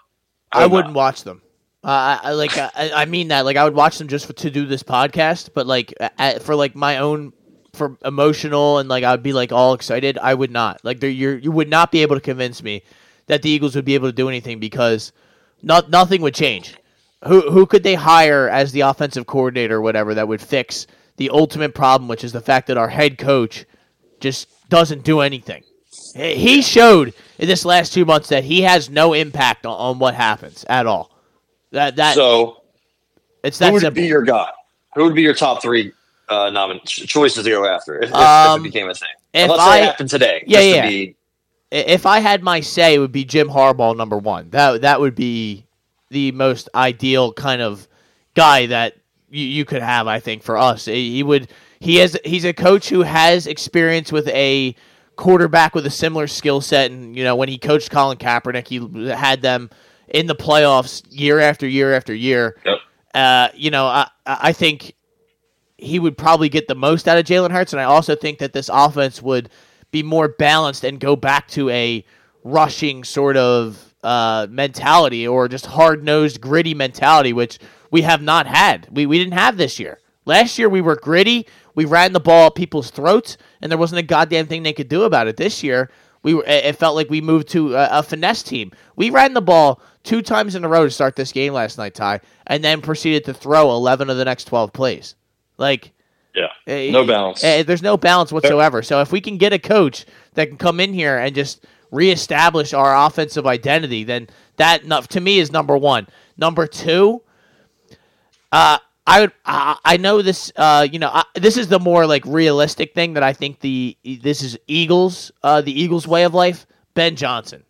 I, I wouldn't know. watch them. Uh, I like I, I, mean that like I would watch them just for, to do this podcast, but like at, for like my own for emotional and like I would be like all excited. I would not like there, you you would not be able to convince me that the Eagles would be able to do anything because not nothing would change. Who who could they hire as the offensive coordinator or whatever that would fix the ultimate problem, which is the fact that our head coach just doesn't do anything. He showed in this last two months that he has no impact on, on what happens at all. That that so it's that who would simple. be your guy? Who would be your top three uh, nomin- choices to go after if, um, if, it became a thing? If let's I, it happened today. Yeah, yeah. To be, if I had my say, it would be Jim Harbaugh number one. That that would be the most ideal kind of guy that you, you could have, I think, for us. He would he has he's a coach who has experience with a quarterback with a similar skill set, and you know when he coached Colin Kaepernick, he had them in the playoffs year after year after year. Yep. Uh, you know, I I think he would probably get the most out of Jalen Hurts, and I also think that this offense would be more balanced and go back to a rushing sort of uh, mentality or just hard nosed, gritty mentality, which we have not had. We, we didn't have this year. Last year we were gritty. We ran the ball at people's throats, and there wasn't a goddamn thing they could do about it. This year, we were. It felt like we moved to a, a finesse team. We ran the ball two times in a row to start this game last night, Ty, and then proceeded to throw eleven of the next twelve plays. Like, yeah, no balance. Uh, there's no balance whatsoever. So if we can get a coach that can come in here and just reestablish our offensive identity, then that to me is number one. Number two, uh, I would I know this uh, you know I, this is the more like realistic thing that I think the this is Eagles uh, the Eagles way of life. Ben Johnson.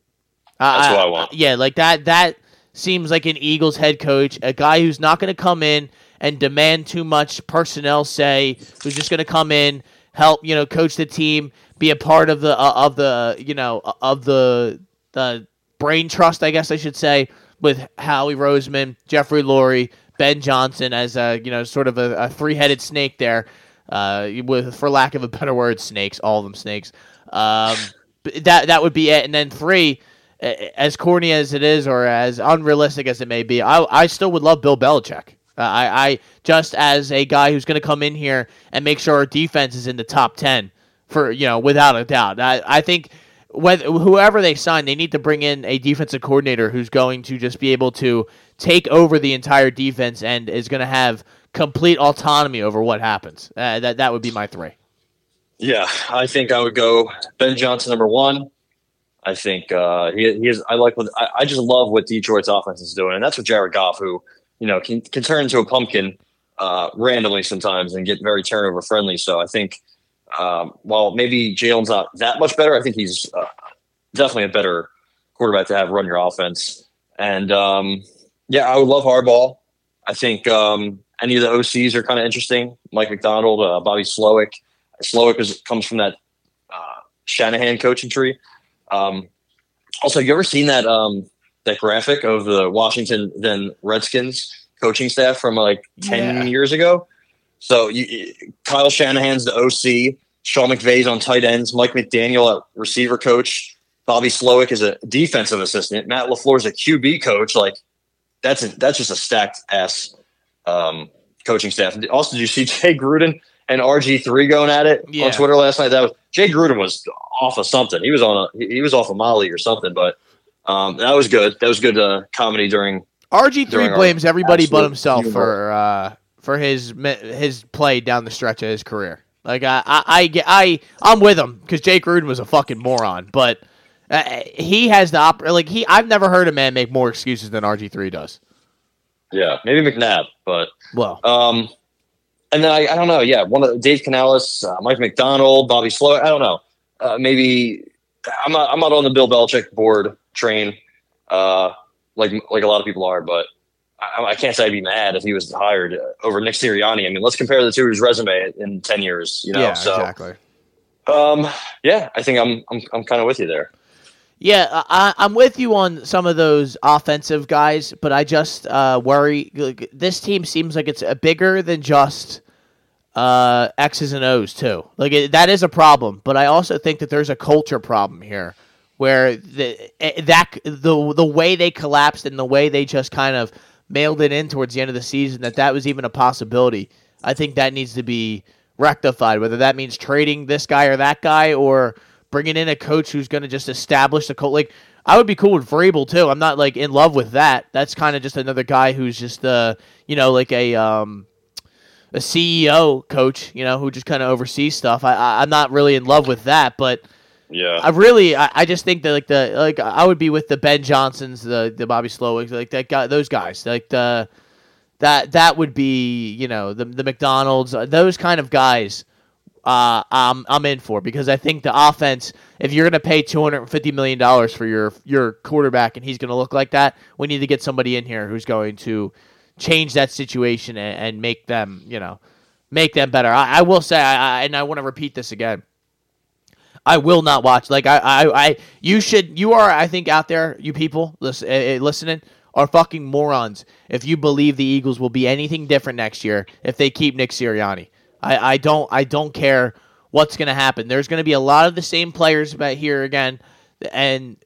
Uh, That's what I want. Yeah, like that that seems like an Eagles head coach, a guy who's not going to come in and demand too much personnel say, who's just going to come in, help, you know, coach the team, be a part of the uh, of the you know of the the brain trust, I guess I should say, with Howie Roseman, Jeffrey Lurie, Ben Johnson as a you know sort of a, a three headed snake there, uh, with for lack of a better word, snakes, all of them snakes. Um, that that would be it, and then three. As corny as it is, or as unrealistic as it may be, I, I still would love Bill Belichick. Uh, I, I just as a guy who's going to come in here and make sure our defense is in the top ten for you know without a doubt. I, I think whether whoever they sign, they need to bring in a defensive coordinator who's going to just be able to take over the entire defense and is going to have complete autonomy over what happens. Uh, that that would be my three. Yeah, I think I would go Ben Johnson number one. I think uh, he, he is. I like what I, I just love what Detroit's offense is doing, and that's what Jared Goff, who you know, can, can turn into a pumpkin uh, randomly sometimes and get very turnover friendly. So I think um, while maybe Jalen's not that much better, I think he's uh, definitely a better quarterback to have run your offense. And um, yeah, I would love Harbaugh. I think um, any of the OCs are kind of interesting. Mike Macdonald, uh, Bobby Slowik. Slowik is, comes from that uh, Shanahan coaching tree. Um, also, have you ever seen that um, that graphic of the Washington then Redskins coaching staff from like 10 yeah. years ago. So you, Kyle Shanahan's the OC, Sean McVay's on tight ends, Mike McDaniel at receiver coach, Bobby Slowik is a defensive assistant, Matt LaFleur's a QB coach. Like that's a, that's just a stacked ass um, coaching staff. Also, did you see Jay Gruden and RG3 going at it yeah. on Twitter last night? That was Jay Gruden was off of something. He was on a he was off of Molly or something, but um, that was good. That was good uh, comedy during RG three blames everybody but himself humor. for uh, for his his play down the stretch of his career. Like I I I, I I'm with him because Jake Gruden was a fucking moron, but uh, he has the op- like he I've never heard a man make more excuses than RG three does. Yeah, maybe McNabb, but Well, um, and then I, I don't know. Yeah, one of Dave Canales, uh, Mike Macdonald, Bobby Slow. I don't know. Uh, maybe I'm not. I'm not on the Bill Belichick board train, uh, like like a lot of people are. But I, I can't say I'd be mad if he was hired uh, over Nick Sirianni. I mean, let's compare the two's resume in ten years. You know, yeah, so exactly. um, yeah, I think I'm I'm I'm kind of with you there. Yeah, I, I'm with you on some of those offensive guys, but I just uh, worry. like, This team seems like it's a bigger than just uh, X's and O's too. Like it, that is a problem, but I also think that there's a culture problem here, where the eh, that the the way they collapsed and the way they just kind of mailed it in towards the end of the season that that was even a possibility. I think that needs to be rectified. Whether that means trading this guy or that guy, or bringing in a coach who's going to just establish the cult. Like I would be cool with Vrabel too. I'm not like in love with that. That's kind of just another guy who's just uh you know like a um a CEO coach, you know, who just kind of oversees stuff. I, I I'm not really in love with that, but Yeah, I really I, I just think that like the like I would be with the Ben Johnsons, the the Bobby Slowiks, like that guy, those guys, like the that that would be you know the the Macdonald's, uh, those kind of guys. Uh, I'm I'm in for because I think the offense. If you're going to pay 250 million dollars for your your quarterback and he's going to look like that, we need to get somebody in here who's going to change that situation and, and make them you know make them better. I, I will say, I, I, and I want to repeat this again. I will not watch. Like I, I, I, you should. You are, I think, out there, you people listen, uh, listening, are fucking morons if you believe the Eagles will be anything different next year if they keep Nick Sirianni. I, I don't, I don't care what's going to happen. There's going to be a lot of the same players back here again, and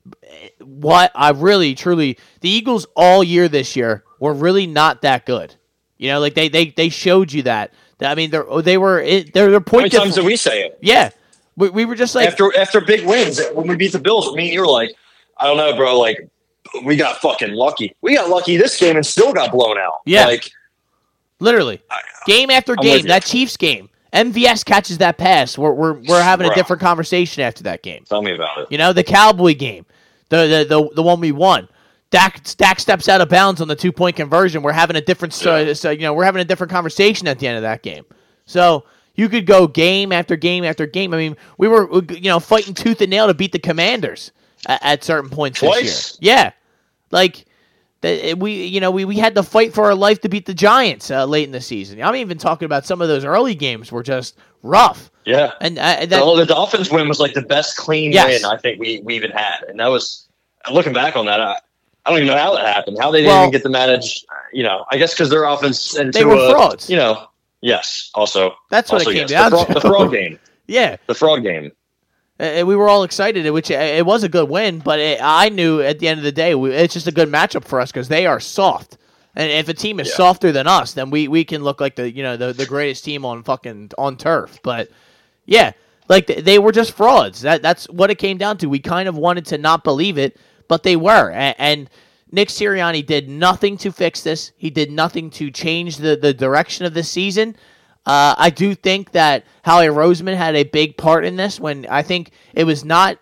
what I really, truly, the Eagles all year this year were really not that good. You know, like they, they, they showed you that. I mean, they're, they were, it, they're, they're how many point times did we say it? Yeah, we, we were just like after after big wins when we beat the Bills, me and you were like, I don't know, bro. Like we got fucking lucky. We got lucky this game and still got blown out. Yeah. like Literally, game after I'm game. That Chiefs game, MVS catches that pass. We're we're, we're having a different conversation after that game. tell me about it. You know, the Cowboy game, the the the, the one we won. Dak, Dak steps out of bounds on the two point conversion. We're having a different, so, so, you know, we're having a different conversation at the end of that game. So you could go game after game after game. I mean, we were, you know, fighting tooth and nail to beat the Commanders at, at certain points Twice? this year. Yeah, like that. We, you know, we, we had to fight for our life to beat the Giants uh, late in the season. I'm even talking about some of those early games were just rough. Yeah. And uh, that, the, the Dolphins win was like the best clean Yes. win I think we, we even had, and that was looking back on that. I, I don't even know how that happened. How they didn't Well- even get to manage. You know, I guess because their offense into They were a, frauds. You know, yes. Also, That's what also it came yes. down the, fraud, to. the fraud game. yeah. The fraud game. Uh, we were all excited, which uh, it was a good win. But it, I knew at the end of the day, we, it's just a good matchup for us because they are soft. And if a team is Yeah. softer than us, then we, we can look like the you know the, the greatest team on fucking on turf. But yeah, like th- they were just frauds. That that's what it came down to. We kind of wanted to not believe it, but they were. And, and Nick Sirianni did nothing to fix this. He did nothing to change the, the direction of the season. Uh, I do think that Howie Roseman had a big part in this when I think it was not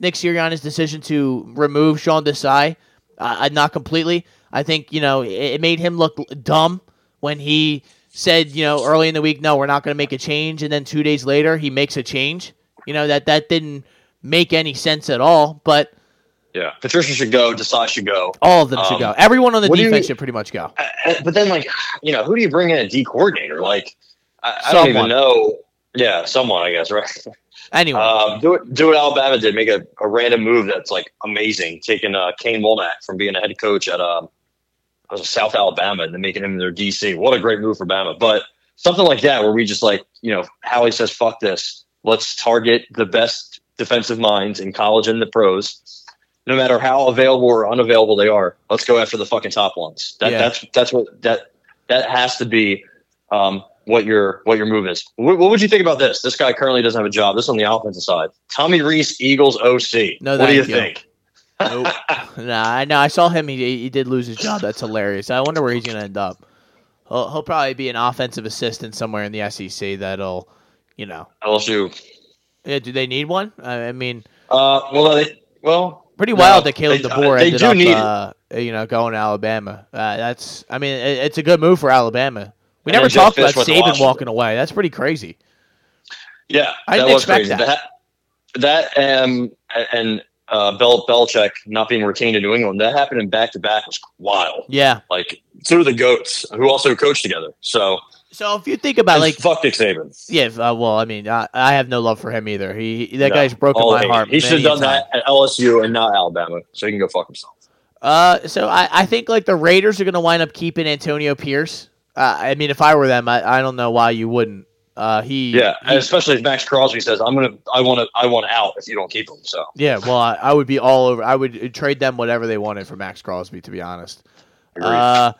Nick Sirianni's decision to remove Sean Desai, uh, not completely. I think, you know, it, it made him look dumb when he said, you know, early in the week, no, we're not going to make a change. And then two days later, he makes a change. You know, that, that didn't make any sense at all. But Yeah. Patricia should go. Desai should go. all of them should Um, go. Everyone on the what do you- defense should pretty much go. Uh, uh, but then like you know who do you bring in a D coordinator like I, I don't even know yeah someone I guess right Anyway, um, do it do what Alabama did make a, a random move that's like amazing taking uh, Kane Wommack from being a head coach at um was South Alabama and then making him their DC what a great move for Bama but something like that where we just like you know Howie says fuck this let's target the best defensive minds in college and the pros no matter how available or unavailable they are, let's go after the fucking top ones. That, Yeah. That's that's what that that has to be um, what your what your move is. What, what would you think about this? This guy currently doesn't have a job. This is on the offensive side. Tommy Rees, Eagles OC. No, what do you you. think? Nope. nah, I know. I saw him. He he did lose his job. That's hilarious. I wonder where he's gonna end up. He'll, he'll probably be an offensive assistant somewhere in the SEC. That'll, you know. LSU. Yeah, do they need one? I, I mean, Uh, well, they, well, pretty No, wild that Kalen they- DeBoer they ended do up, need uh, you know, going to Alabama. Uh, that's. I mean, it, it's a good move for Alabama. We And never talked about Saban Washington. walking away. That's pretty crazy. yeah, I didn't expect crazy. that. That, that um, and uh, Bel Belichick not being retained in New England, that happened in back to back was wild. Yeah. Like two of the goats who also coached together. So So if you think about like fuck Nick Saban. Yeah, uh, well, I mean, I, I have no love for him either. He that No, guy's broken my hate. heart. He should have done that at LSU and not Alabama, so he can go fuck himself. Uh, so I, I think like the Raiders are going to wind up keeping Antonio Pierce. Uh, I mean, if I were them, I, I don't know why you wouldn't. Uh, he Yeah, he- and especially if Maxx Crosby says, "I'm gonna, I want to, I want out if you don't keep him." So yeah. Well, I, I would be all over. I would trade them whatever they wanted for Maxx Crosby. To be honest. Uh,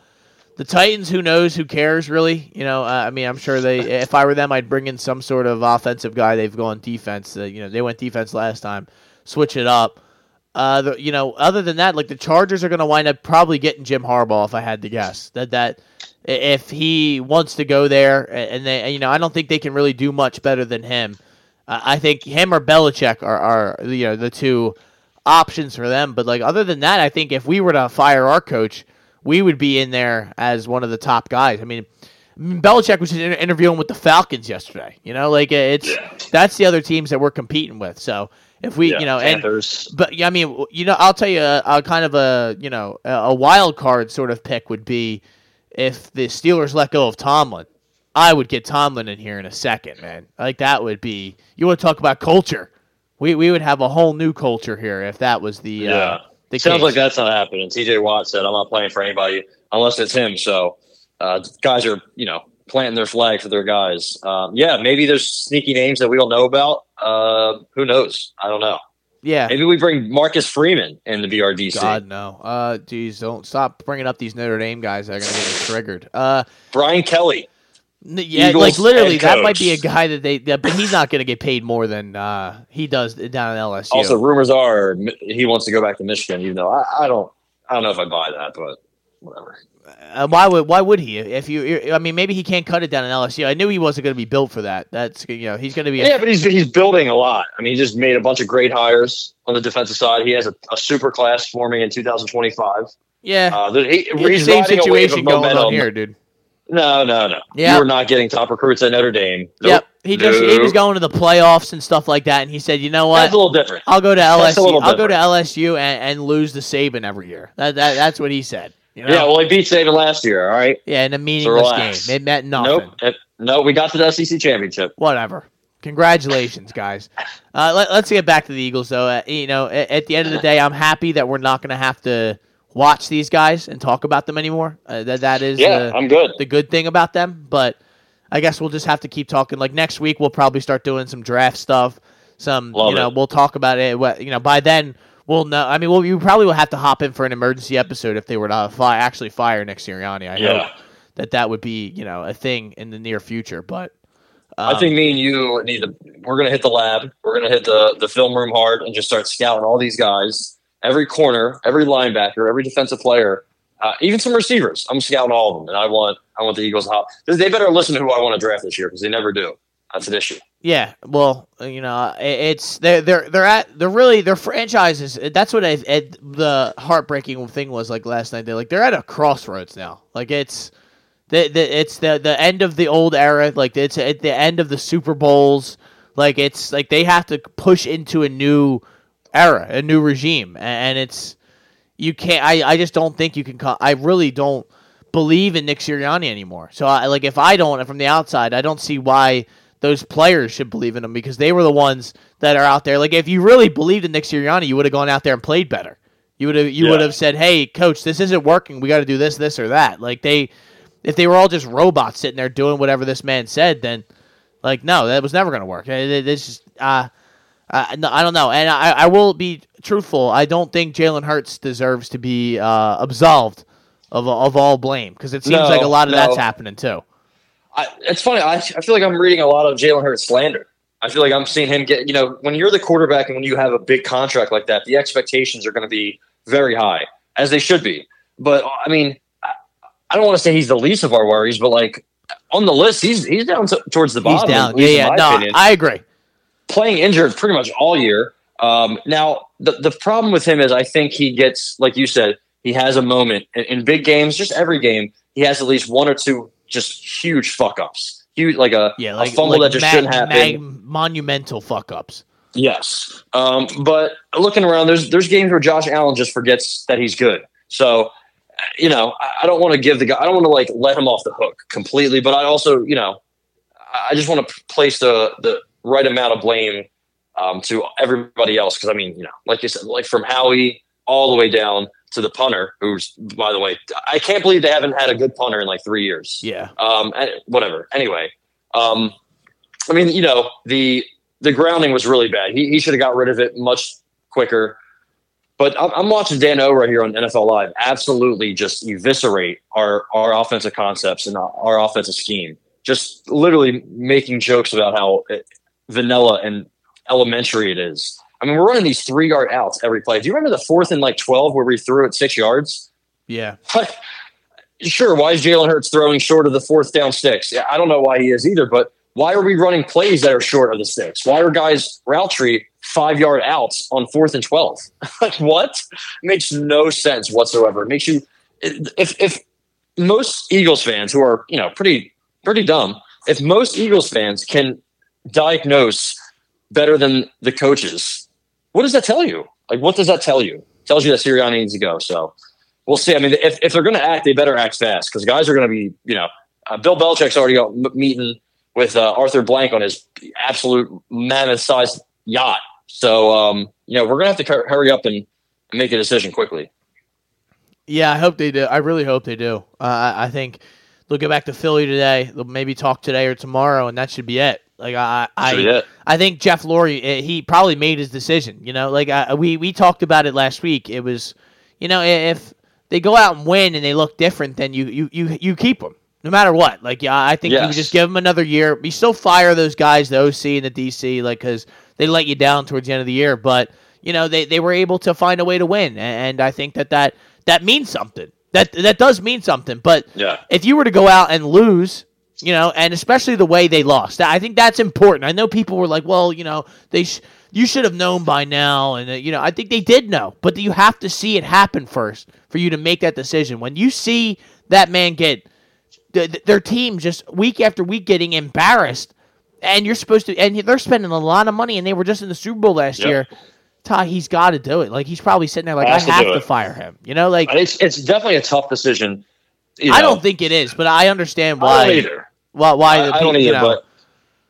the Titans, who knows? Who cares, really? You know, uh, I mean, I'm sure they. If I were them, I'd bring in some sort of offensive guy. They've gone defense. Uh, you know, they went defense last time. Switch it up. Uh, the, you know, other than that, like the Chargers are going to wind up probably getting Jim Harbaugh, if I had to guess. That that if he wants to go there, and they, you know, I don't think they can really do much better than him. Uh, I think him or Belichick are, are you know the two options for them. But like other than that, I think if we were to fire our coach, we would be in there as one of the top guys. I mean, Belichick was interviewing with the Falcons yesterday. You know, like it's that's the other teams that we're competing with. So if we, yeah, you know, and but yeah, I mean, you know, I'll tell you a, a kind of a you know a a wild card sort of pick would be if the Steelers let go of Tomlin. I would get Tomlin in here in a second, man. Like that would be. You want to talk about culture? We we would have a whole new culture here if that was the Yeah. uh, the Sounds case. like that's not happening. T.J. Watt said, "I'm not playing for anybody unless it's him." So uh, guys are, you know, planting their flag for their guys. Um, yeah, maybe there's sneaky names that we don't know about. Uh, who knows? I don't know. Yeah. Maybe we bring Marcus Freeman in the BRDC. God no. Uh, geez, don't stop bringing up these Notre Dame guys that are gonna get triggered. Uh, Brian Kelly. yeah, Eagles like literally, that might be a guy that they. That, but he's not gonna get paid more than uh he does down at LSU. Also, rumors are he wants to go back to Michigan. Even though I, I don't, I don't know if I buy that, but whatever. Uh, why would why would he? If you, I mean, maybe he can't cut it down in LSU. I knew he wasn't going to be built for that. That's you know he's going to be. A, Yeah, but he's he's building a lot. I mean, he just made a bunch of great hires on the defensive side. He has a, a super class forming in 2025. yeah, Uh, the, he, he's same riding a wave situation going on here, dude. No, no, no. Yeah. You are not getting top recruits at Notre Dame. Nope. Yep, he just he was going to the playoffs and stuff like that, and he said, you know what? That's a little different. I'll go to LSU. I'll go to. LSU and, and lose the Saban every year. That, that that's what he said. You know? Yeah, well, he beat Saban last year. All right. yeah, in a meaningless relax. game. It meant nothing. Nope. No, we got to the SEC championship. Whatever. Congratulations, guys. Uh, let, us get back to the Eagles, though. Uh, you know, at, at the end of the day, I'm happy that we're not going to have to watch these guys and talk about them anymore. Uh, that that is Yeah, uh, I'm good. the good thing about them. But I guess we'll just have to keep talking. Like next week, we'll probably start doing some draft stuff. Some, Love you know, it. we'll talk about it. What you know, by then we'll know. I mean, we'll, you probably will have to hop in for an emergency episode if they were to fi- actually fire Nick Sirianni. I Yeah. hope that that would be you know a thing in the near future. But um, I think me and you need to. We're gonna hit the lab. We're gonna hit the the film room hard and just start scouting all these guys, every corner, every linebacker, every defensive player, uh, even some receivers. I'm scouting all of them, and I want I want the Eagles to hop. They better listen to who I want to draft this year because they never do. That's an issue. Yeah, well, you know, it's they're they're they're at they're really their franchises. That's what I, it, the heartbreaking thing was like last night. They're like they're at a crossroads now. Like it's the, the it's the the end of the old era. Like it's at the end of the Super Bowls. Like it's like they have to push into a new era, a new regime, and it's you can't. I I just don't think you can. I really don't believe in Nick Sirianni anymore. So I like if I don't from the outside, I don't see why those players should believe in him because they were the ones that are out there. Like if you really believed in Nick Sirianni, you would have gone out there and played better. You would have you Yeah. would have said, "Hey, coach, this isn't working. We got to do this, this, or that." Like they, if they were all just robots sitting there doing whatever this man said, then like no, that was never going to work. It's just uh, uh, no, I don't know, and I, I will be truthful. I don't think Jalen Hurts deserves to be uh, absolved of of all blame because it seems No, like a lot of no. that's happening too. I, it's funny. I, I feel like I'm reading a lot of Jalen Hurts slander. I feel like I'm seeing him get. You know, when you're the quarterback and when you have a big contract like that, the expectations are going to be very high, as they should be. But I mean, I, I don't want to say he's the least of our worries, but like on the list, he's he's down to, towards the He's bottom. down. Yeah, yeah. No, opinion. I agree. playing injured pretty much all year. Um, now, the, the problem with him is I think he gets, like you said, he has a moment in, in big games, just every game, he has at least one or two just huge fuck ups. Huge, like a, Yeah, a fumble like that just mag- shouldn't happen. mag- monumental fuck ups. Yes. Um, but looking around, there's there's games where Josh Allen just forgets that he's good. So, you know, I, I don't want to give the guy, I don't want to like let him off the hook completely, but I also, you know, I just want to place the the right amount of blame um, to everybody else because I mean, you know, like you said, like from Howie all the way down to the punter, who's by the way, I can't believe they haven't had a good punter in like three years. Yeah. Um, whatever. Anyway, um, I mean, you know, the the grounding was really bad. He, he should have got rid of it much quicker. But I'm, I'm watching Dan O right here on NFL Live absolutely just eviscerate our our offensive concepts and our, our offensive scheme. Just literally making jokes about how uh, vanilla and elementary it is. I mean, we're running these three yard outs every play. Do you remember the fourth and like twelve where we threw it six yards? Yeah. sure, why is Jalen Hurts throwing short of the fourth down sticks? Yeah, I don't know why he is either, but why are we running plays that are short of the sticks? Why are guys route tree five yard outs on fourth and 12? like, what? makes no sense whatsoever. It makes you, if, if most Eagles fans who are, you know, pretty, pretty dumb, if most Eagles fans can diagnose better than the coaches, what does that tell you? Like, what does that tell you? It tells you that Sirianni needs to go. So, we'll see. I mean, if, if they're going to act, they better act fast because guys are going to be, you know, uh, Bill Belichick's already got m- meeting with uh, Arthur Blank on his absolute mammoth sized yacht. So, um, you know, we're going to have to hurry up and, make a decision quickly. Yeah, I hope they do. I really hope they do. Uh, I think they'll get back to Philly today. They'll maybe talk today or tomorrow, and that should be it. Like I, I. I think Jeff Lurie, eh, he probably made his decision. You know, like I, we we talked about it last week. It was, you know, if they go out and win and they look different, then you you you, you keep them no matter what. Like yeah, I think you Yes. just give them another year. You still fire those guys, the OC and the DC, like because they let you down towards the end of the year. But you know they, they were able to find a way to win, and I think that that that means something. That that does mean something. But Yeah. if you were to go out and lose, you know, and especially the way they lost, I think that's important. I know people were like, well, you know, they sh- you should have known by now, and uh, you know, I think they did know, but you have to see it happen first for you to make that decision. When you see that man get th- th- their team just week after week getting embarrassed, and you're supposed to, and they're spending a lot of money, and they were just in the Super Bowl last Yep. year. Ty, he's got to do it. Like he's probably sitting there like, I Has to have do to fire him. You know, like It's, it's definitely a tough decision. you I don't think it is, but I understand I why. don't either. Why? Why? I, the I don't people, you know, but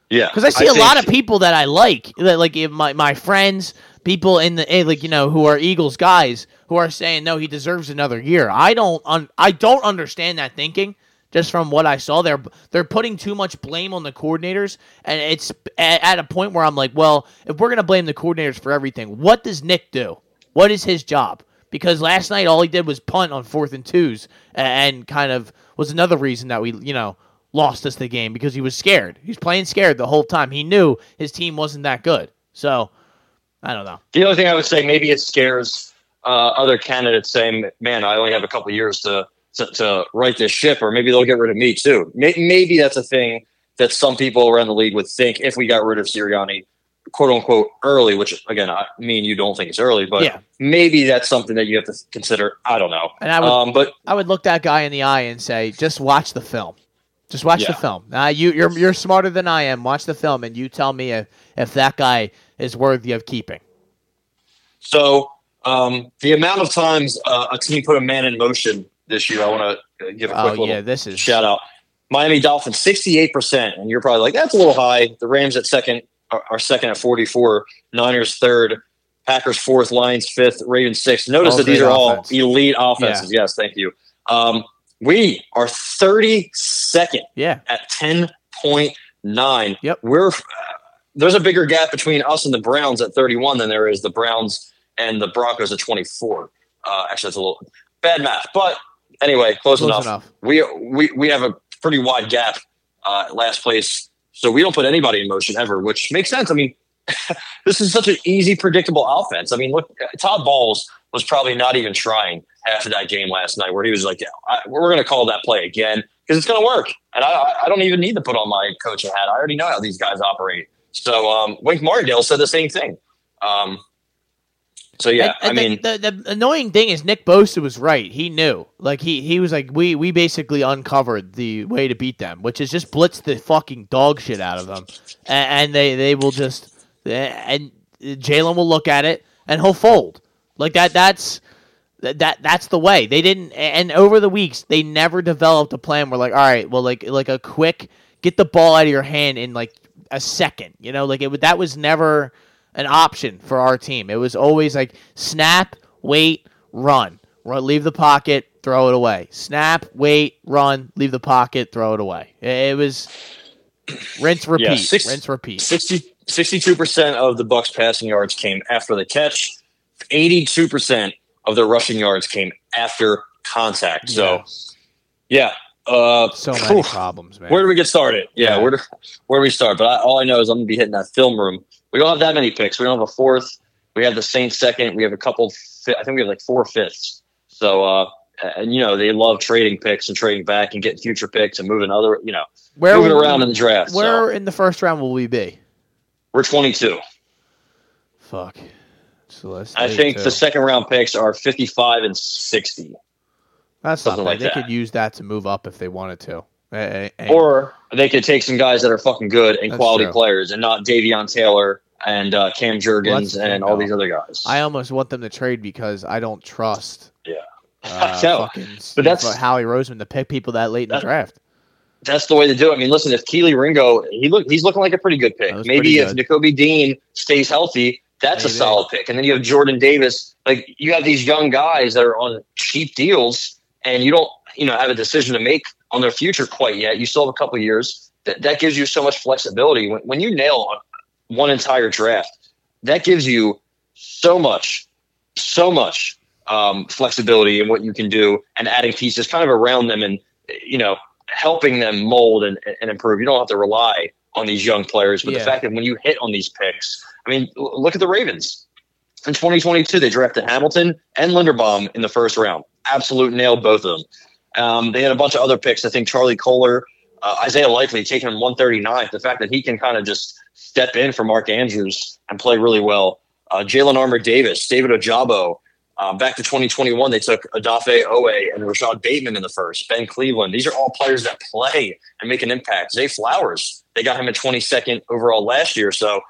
yeah. because I see a lot of people that I like, that, like my my friends, people in the eh, like you know who are Eagles guys who are saying no, he deserves another year. I don't un, I don't understand that thinking. Just from what I saw, they're they're putting too much blame on the coordinators, and it's at, at a point where I'm like, well, if we're gonna blame the coordinators for everything, what does Nick do? What is his job? Because last night all he did was punt on fourth and twos, a- and kind of was another reason that we, you know, lost us the game because he was scared. He's playing scared the whole time. He knew his team wasn't that good. So I don't know. The only thing I would say, maybe it scares uh, other candidates saying, "Man, I only have a couple years to, to to right this ship," or maybe they'll get rid of me too. Maybe that's a thing that some people around the league would think if we got rid of Sirianni, quote unquote, early. Which again, I mean, you don't think it's early, but Yeah. maybe that's something that you have to consider. I don't know. And I would- um, but I would look that guy in the eye and say, just watch the film. Just watch the film. Uh, you, you're you're smarter than I am. Watch the film, and you tell me if, if that guy is worthy of keeping. So um, the amount of times uh, a team put a man in motion this year, I want to give a quick Oh little yeah, this is shout out. Miami Dolphins, sixty-eight percent, and you're probably like, that's a little high. The Rams at second are, are second at forty-four. Niners third. Packers fourth. Lions fifth. Ravens sixth. Notice All that these are all elite offenses. Yes, thank you. Um, we are thirty-second Yeah, at ten point nine. Yep. We're there's a bigger gap between us and the Browns at 31 than there is the Browns and the Broncos at 24. Uh, actually, that's a little bad math, but anyway, close, close enough. enough. We we we have a pretty wide gap. Uh, last place So we don't put anybody in motion ever, which makes sense. I mean, this is such an easy, predictable offense. I mean, look, Todd Bowles was probably not even trying after that game last night, where he was like, yeah, "We're going to call that play again because it's going to work." And I, I don't even need to put on my coaching hat. I already know how these guys operate. So um, Wink Martindale said the same thing. Um, so yeah, And- and I the- mean, the, the annoying thing is Nick Bosa was right. He knew, like he he was like, we we basically uncovered the way to beat them, which is just blitz the fucking dog shit out of them, and, and they they will just and Jalen will look at it and he'll fold like that. That's that, that that's the way they didn't. And over the weeks, they never developed a plan. Where like, all right, well, like like a quick get the ball out of your hand in like a second. You know, like it would- that was never an option for our team. It was always like snap, wait, run, run, leave the pocket, throw it away. Snap, wait, run, leave the pocket, throw it away. It, was rinse, repeat, six- rinse, repeat. 62 percent of the Bucs passing yards came after the catch. Eighty-two percent of their rushing yards came after contact. So, yeah. Uh, So many whew. problems, man. Where do we get started? Yeah, Yeah. where do where do we start? But I, all I know is I'm gonna be hitting that film room. We don't have that many picks. We don't have a fourth. We have the Saints second. We have a couple. I think we have like four fifths. So, uh, and you know they love trading picks and trading back and getting future picks and moving other. You know, where moving around in the draft. so Where in the first round will we be? we're 22. Fuck. Let's I think two. the second round picks are 55 and 60. That's not something like they that. could use that to move up if they wanted to. Eh. Or they could take some guys that are fucking good and quality true. players and not Davion Taylor and uh, Cam Jurgens thing, and all these other guys. I almost want them to trade because I don't trust. Yeah. Uh, No, but that's- for Howie Roseman to pick people that late in the draft. That's the way to do it. I mean, listen, if Kelee Ringo, he look, he's looking like a pretty good pick. Maybe if Nakobe Dean stays healthy, that's a solid pick. And then you have Jordan Davis. Like you have these young guys that are on cheap deals, and you don't, you know, have a decision to make on their future quite yet. You still have a couple years. That that gives you so much flexibility. When, when you nail one entire draft, that gives you so much, so much um, flexibility in what you can do and adding pieces kind of around them and you know helping them mold and, and improve. You don't have to rely on these young players, but Yeah. the fact that when you hit on these picks, I mean, l- look at the Ravens. In 2022, they drafted Hamilton and Linderbaum in the first round. Absolute nailed both of them. Um, they had a bunch of other picks. I think Charlie Kolar, uh, Isaiah Likely taking him 139th. The fact that he can kind of just step in for Mark Andrews and play really well. Uh, Jalyn Armour Davis, David Ojabo. Uh, back to 2021, they took Odafe Oweh and Rashod Bateman in the first. Ben Cleveland. These are all players that play and make an impact. Zay Flowers, they got him at 22nd overall last year. So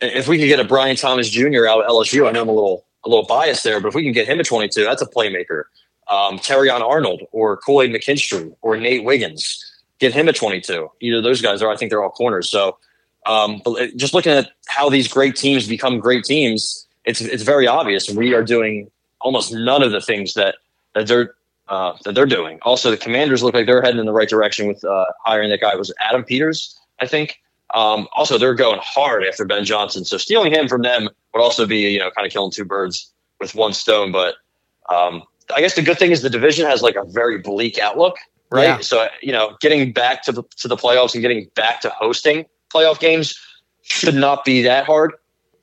if we could get a Brian Thomas Jr. out of LSU, I know I'm a little a little biased there, but if we can get him at 22, that's a playmaker. Um, Arnold or Kool Aid McKinstry or Nate Wiggins, get him at 22. Either those guys are, I think they're all corners. So um, but just looking at how these great teams become great teams, it's it's very obvious we are doing almost none of the things that that they're uh, that they're doing. Also, the Commanders look like they're heading in the right direction with uh, hiring that guy was Adam Peters, I think. Um, also, they're going hard after Ben Johnson, so stealing him from them would also be you know kind of killing two birds with one stone. But um, I guess the good thing is the division has like a very bleak outlook, right? Yeah. So you know, getting back to the to the playoffs and getting back to hosting playoff games should not be that hard.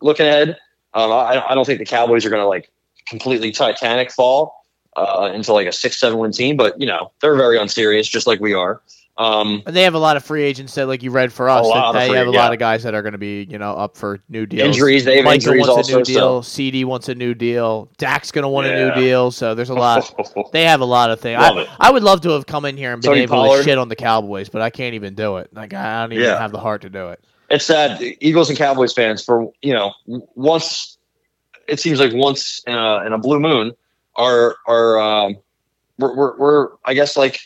Looking ahead, um, I, I don't think the Cowboys are going to like completely Titanic fall uh, into like a six seven win team, but you know they're very unserious, just like we are. Um, And they have a lot of free agents that, like you read for us, A lot that of they free- have a yeah. lot of guys that are going to be, you know, up for new deals. injuries, they have Michael injuries wants a new deal. CeeDee wants a new deal. Dak's going to want a new deal. So there's a lot. They have a lot of things. I. I would love to have come in here and been Tony able Pollard. to shit on the Cowboys, but I can't even do it. Like I don't even Yeah. have the heart to do it. it's sad. Eagles and Cowboys fans for you know once it seems like once in a, in a blue moon are are um, we're, we're, we're I guess like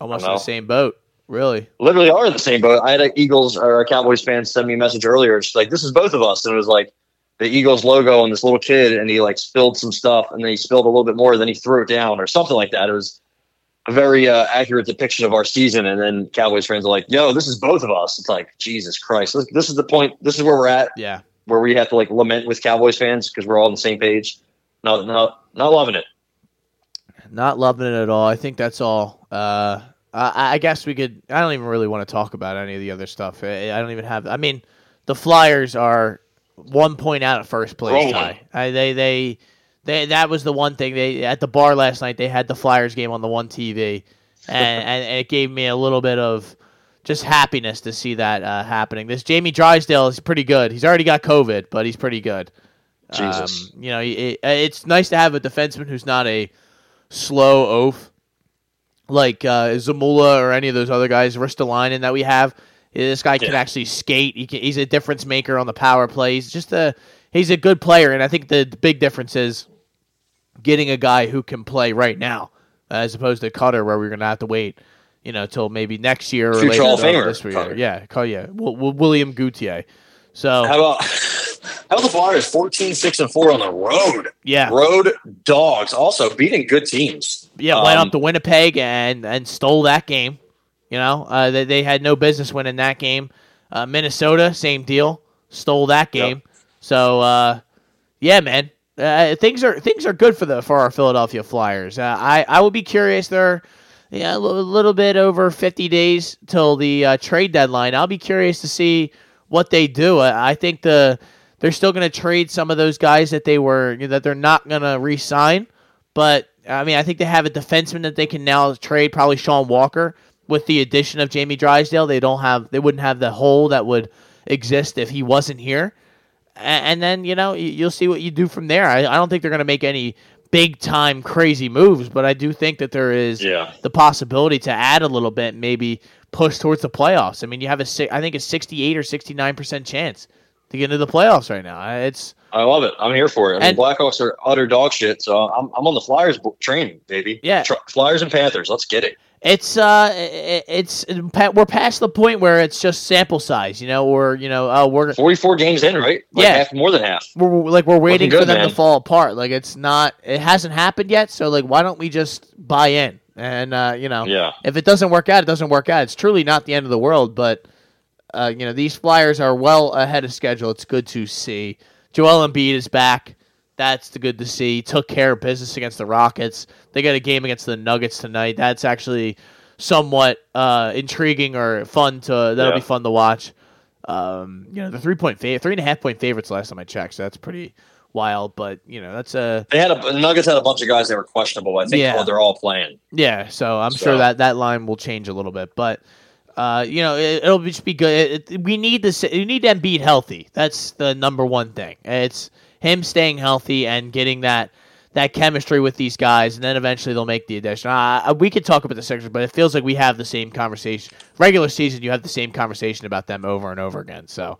Almost in the same boat, really. literally are in the same boat. I had an Eagles or a Cowboys fan send me a message earlier. It's like this is both of us, and it was like the Eagles logo and this little kid, and he like spilled some stuff, and then he spilled a little bit more, then he threw it down or something like that. It was a very uh, accurate depiction of our season, and then Cowboys fans are like, "Yo, this is both of us." It's like Jesus Christ. This, this is the point. This is where we're at, Yeah. where we have to like lament with Cowboys fans because we're all on the same page. No, no, not loving it. Not loving it at all. I think that's all. Uh, Uh, I guess we could. I don't even really want to talk about any of the other stuff. I, I don't even have. I mean, the Flyers are one point out of first place. Rolling. Ty. I, they they they. That was the one thing they at the bar last night. They had the Flyers game on the one TV, and, and it gave me a little bit of just happiness to see that uh, happening. This Jamie Drysdale is pretty good. He's already got COVID, but he's pretty good. Jesus. Um, you know, it, it's nice to have a defenseman who's not a slow oaf like uh, Zamula or any of those other guys, Ristolainen that we have. This guy can actually skate. He can, he's a difference maker on the power play. He's just a he's a good player, and I think the big difference is getting a guy who can play right now, as opposed to Cutter, where we're gonna have to wait, you know, till maybe next year or Future later Hall Famer, this year. Cutter. Yeah, call yeah, Will, Will, William Gauthier. So How about how the Flyers 14 6 and 4 on the road? yeah, Road dogs also beating good teams. Yeah, went Um, up to Winnipeg and and stole that game. You know, uh, they they had no business winning that game. Uh, Minnesota, same deal, stole that Yep. game. So uh, yeah, man, uh, things are things are good for the for our Philadelphia Flyers. Uh, I I would be curious. They're yeah a little, little bit over fifty days till the uh, trade deadline. I'll be curious to see what they do. I, I think the they're still going to trade some of those guys that they were that they're not going to re-sign. But I mean, I think they have a defenseman that they can now trade. Probably Sean Walker. With the addition of Jamie Drysdale, they don't have they wouldn't have the hole that would exist if he wasn't here. And then you know you'll see what you do from there. I, I don't think they're going to make any big time crazy moves, but I do think that there is Yeah. the possibility to add a little bit, maybe push towards the playoffs. I mean, you have a I think a sixty eight or sixty nine percent chance to get into the playoffs right now. It's I love it. I'm here for it. I mean, And- Blackhawks are utter dog shit, so I'm, I'm on the Flyers train, baby. Yeah. Tr- Flyers and Panthers. Let's get it. It's uh, it's we're past the point where it's just sample size, you know, or you know, oh, we're 44 games in, right? Like Yeah. half, more than half. we're like we're waiting Looking for them man. to fall apart. Like it's not, it hasn't happened yet. So like, why don't we just buy in? And uh, you know, Yeah. if it doesn't work out, it doesn't work out. It's truly not the end of the world. But uh, you know, these Flyers are well ahead of schedule. It's good to see. Joel Embiid is back. That's the good to see. Took care of business against the Rockets. They got a game against the Nuggets tonight. That's actually somewhat uh, intriguing or fun to. That'll Yeah. be fun to watch. Um, you know, the three point three and a half point favorites last time I checked. So that's pretty wild. But you know, that's a They had a the Nuggets had a bunch of guys that were questionable. I think Yeah. well, they're all playing. yeah. So I'm So- sure that that line will change a little bit, but. Uh, you know, it, it'll just be good. It, it- we need this. We need Embiid healthy. That's the number one thing. It's him staying healthy and getting that that chemistry with these guys, and then eventually they'll make the addition. Uh, we could talk about the Sixers, but it feels like we have the same conversation. Regular season, you have the same conversation about them over and over again. So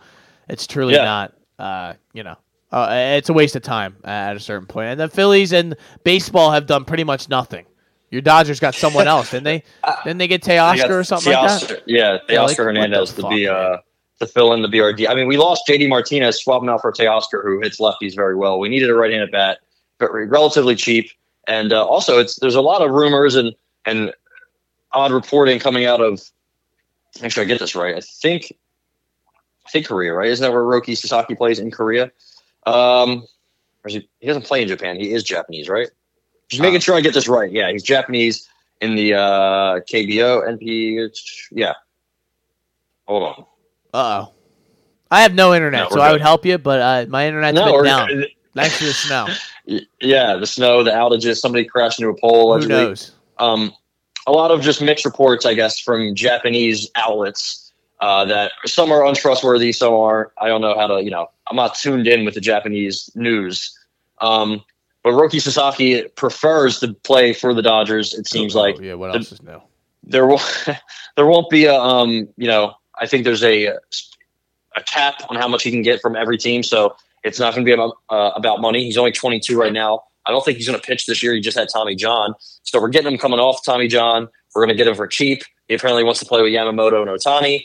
it's truly Yeah. not. Uh, you know, uh, it's a waste of time at a certain point. And the Phillies and baseball have done pretty much nothing. Your Dodgers got someone else, didn't they? Didn't they get Teoscar or something like that? Teoscar- Yeah, Yeah, like, Teoscar Hernandez to be uh to fill in the BRD. I mean, we lost JD Martinez, swap him out for Teoscar, who hits lefties very well. We needed a right-handed bat, but relatively cheap. And uh, also, it's there's a lot of rumors and and odd reporting coming out of. Make sure I get this right. I think, I think Korea, right? Isn't that where Roki Sasaki plays in Korea? Um, he, he doesn't play in Japan. He is Japanese, right? Just making sure I get this right. Yeah, he's Japanese in the uh, KBO, NP. Yeah. Hold on. Uh oh. I have no internet, No, so we're I would help you, but uh, my internet's No, been down. Thanks to the snow. yeah, the snow, the outages, somebody crashed into a pole. Who knows? Um, a lot of just mixed reports, I guess, from Japanese outlets uh, that some are untrustworthy, some are. I don't know how to, you know, I'm not tuned in with the Japanese news. Um, but Roki Sasaki prefers to play for the Dodgers. It seems Oh, like yeah. What the- else is new? there will there won't be a um you know I think there's a a cap on how much he can get from every team, so it's not going to be about uh, about money. He's only 22 right now. I don't think he's going to pitch this year. He just had Tommy John, so we're getting him coming off Tommy John. We're going to get him for cheap. He apparently wants to play with Yamamoto and Ohtani.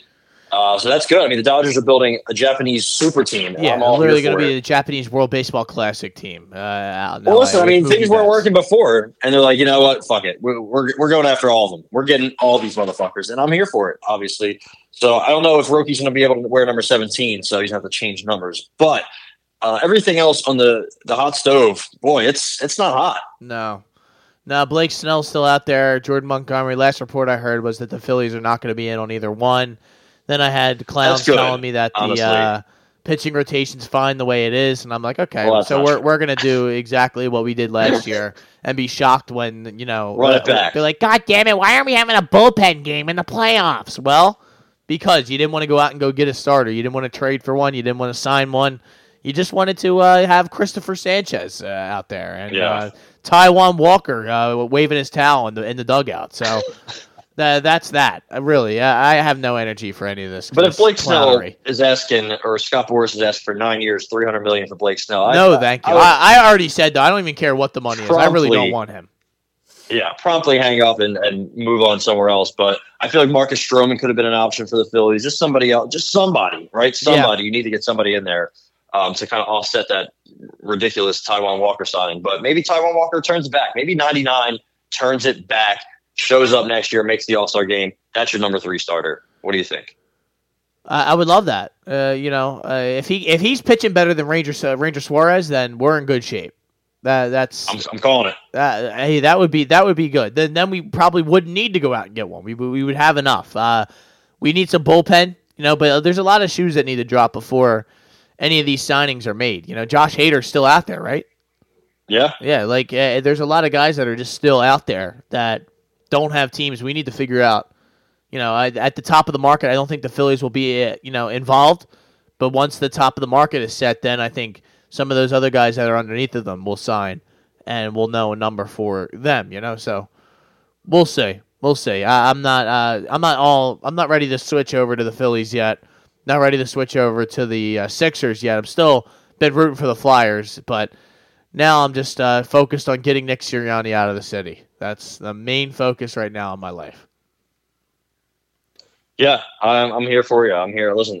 Uh, so that's good. I mean, the Dodgers are building a Japanese super team. Yeah, I'm all literally going to be it. the Japanese World Baseball Classic team. Uh, Well, listen, I with mean, things weren't working before, and they're like, you know what? Fuck it. We're, we're, we're going after all of them. We're getting all these motherfuckers, and I'm here for it, obviously. So I don't know if Roki's going to be able to wear number 17, so he's going to have to change numbers. But uh, everything else on the, the hot stove, boy, it's it's not hot. No, No, Blake Snell's still out there. Jordan Montgomery. Last report I heard was that the Phillies are not going to be in on either one. Then I had clowns telling me that the uh, pitching rotation's fine the way it is, and I'm like, okay, Well, so we're true. we're gonna do exactly what we did last year and be shocked when you know Run it uh, back. They're like, God damn it, why aren't we having a bullpen game in the playoffs? Well, because you didn't want to go out and go get a starter, you didn't want to trade for one, you didn't want to sign one. You just wanted to uh, have Cristopher Sanchez uh, out there and Yeah. uh, Taijuan Walker uh, waving his towel in the in the dugout. So tha- that's that. Uh, really, I, I have no energy for any of this. But if Blake Snell is asking, or Scott Boras is asking for nine years, three hundred million for Blake Snell, I- no, thank you. I I, I already said that. I don't even care what the money is. I really don't want him. yeah, promptly hang up and, and move on somewhere else. But I feel like Marcus Stroman could have been an option for the Phillies. Just somebody else, just somebody, right? Somebody. You need to get somebody in there um, to kind of offset that ridiculous Taijuan Walker signing. But maybe Taijuan Walker turns it back. Maybe 99 turns it back, shows up next year, makes the All Star game. That's your number three starter. What do you think? I, I would love that. Uh, you know, uh, if he if he's pitching better than Ranger uh, Ranger Suarez, then we're in good shape. That that's I'm, I'm calling it. Uh, hey, that would be that would be good. Then then we probably wouldn't need to go out and get one. We would- we would have enough. Uh, we need some bullpen, you know. But there's a lot of shoes that need to drop before any of these signings are made. You know, Josh Hader's still out there, right? Yeah. Yeah, like uh, there's a lot of guys that are just still out there that don't have teams. We need to figure out. You know, I, at the top of the market, I don't think the Phillies will be uh, you know involved. But once the top of the market is set, then I think some of those other guys that are underneath of them will sign, and we'll know a number for them. You know, so we'll see. We'll see. I, I'm not. Uh, I'm not all. I'm not ready to switch over to the Phillies yet. Not ready to switch over to the uh, Sixers yet. I'm still been rooting for the Flyers, but now I'm just uh, focused on getting Nick Sirianni out of the city. That's the main focus right now in my life. Yeah, I'm, I'm here for you. I'm here. Listen,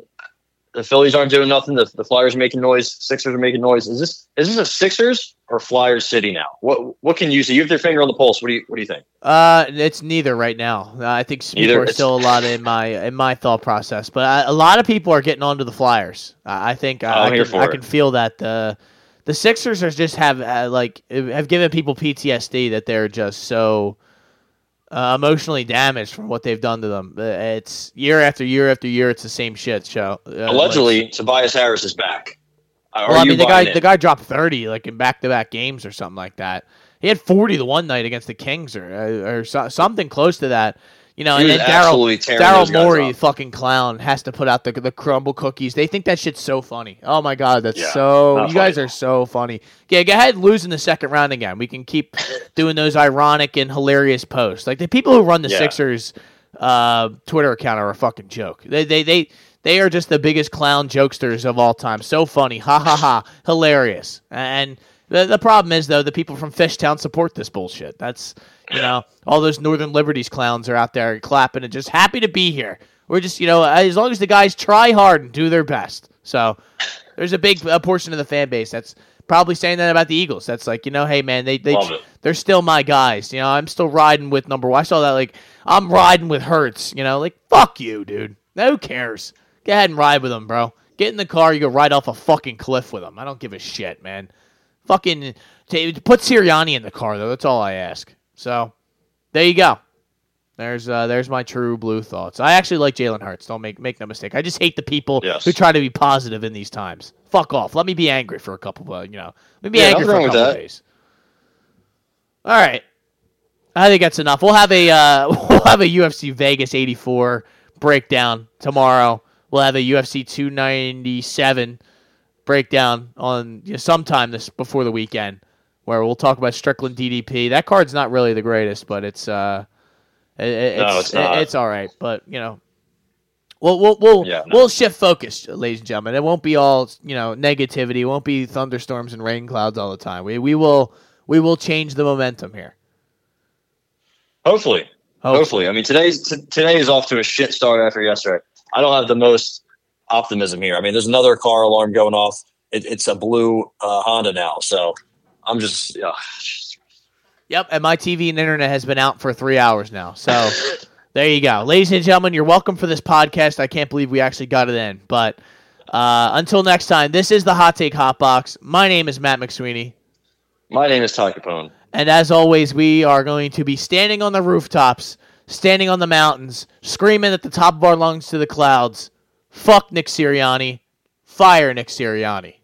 the Phillies aren't doing nothing. The, the Flyers are making noise. Sixers are making noise. Is this is this a Sixers or Flyers city now? What what can you see? You have your finger on the pulse. What do you what do you think? Uh, it's neither right now. Uh, I think people Neither? are still a lot in my in my thought process, but I, a lot of people are getting onto the Flyers. I I think I, I can, I can feel that the the Sixers are just have uh, like have given people PTSD that they're just so uh, emotionally damaged from what they've done to them. Uh, It's year after year after year. It's the same shit show. Uh, Allegedly, Tobias Harris is back. Are Well, I you mean, the guy it? the guy dropped thirty like in back to back games or something like that. He had forty the one night against the Kings or uh, or so, something close to that. You know, He and then Daryl absolutely tearing those Daryl Morey, fucking clown, has to put out the the Crumbl cookies. They think that shit's so funny. Oh my god, that's Yeah, so. You guys are so funny. Yeah, go ahead lose in the second round again. We can keep doing those ironic and hilarious posts. Like the people who run the Yeah. Sixers uh, Twitter account are a fucking joke. They they they they are just the biggest clown jokesters of all time. So funny, ha ha ha, hilarious. And the the problem is though, the people from Fishtown support this bullshit. That's you know all those Northern Liberties clowns are out there clapping and just happy to be here. We're just you know as long as the guys try hard and do their best. So there's a big uh, portion of the fan base that's probably saying that about the Eagles. That's like you know, hey man, they they they're still my guys. You know, I'm still riding with number one. I saw that like I'm riding with Hertz. You know, like fuck you, dude. Who cares? Go ahead and ride with them, bro. Get in the car. You go ride off a fucking cliff with them. I don't give a shit, man. Fucking put Sirianni in the car though. That's all I ask. So there you go. There's uh, there's my true blue thoughts. I actually like Jalen Hurts. Don't make make no mistake. I just hate the people Yes. who try to be positive in these times. Fuck off. Let me be angry for a couple. Uh, you know, let me be Yeah, angry for a couple that. days. All right. I think that's enough. We'll have a uh, we'll have a UFC Vegas 84 breakdown tomorrow. We'll have a UFC 297 breakdown on you know, sometime this before the weekend, where we'll talk about Strickland DDP. That card's not really the greatest, but it's uh, it, it- No, it's it's it's all right. But you know, we'll we'll we'll, Yeah, no. we'll shift focus, ladies and gentlemen. It won't be all you know negativity. It won't be thunderstorms and rain clouds all the time. We we will we will change the momentum here. Hopefully, Hopefully. hopefully. I mean, today's t- today is off to a shit start after yesterday. I don't have the most optimism here. I mean, there's another car alarm going off. It, it's a blue uh, Honda now, so I'm just. Uh, Yep, and my TV and internet has been out for three hours now. So there you go. Ladies and gentlemen, you're welcome for this podcast. I can't believe we actually got it in. But uh, until next time, this is the Hot Take Hot Box. My name is Matt McSweeney, my name is Ty Capone. And as always, we are going to be standing on the rooftops, standing on the mountains, screaming at the top of our lungs to the clouds. Fuck Nick Sirianni. Fire Nick Sirianni.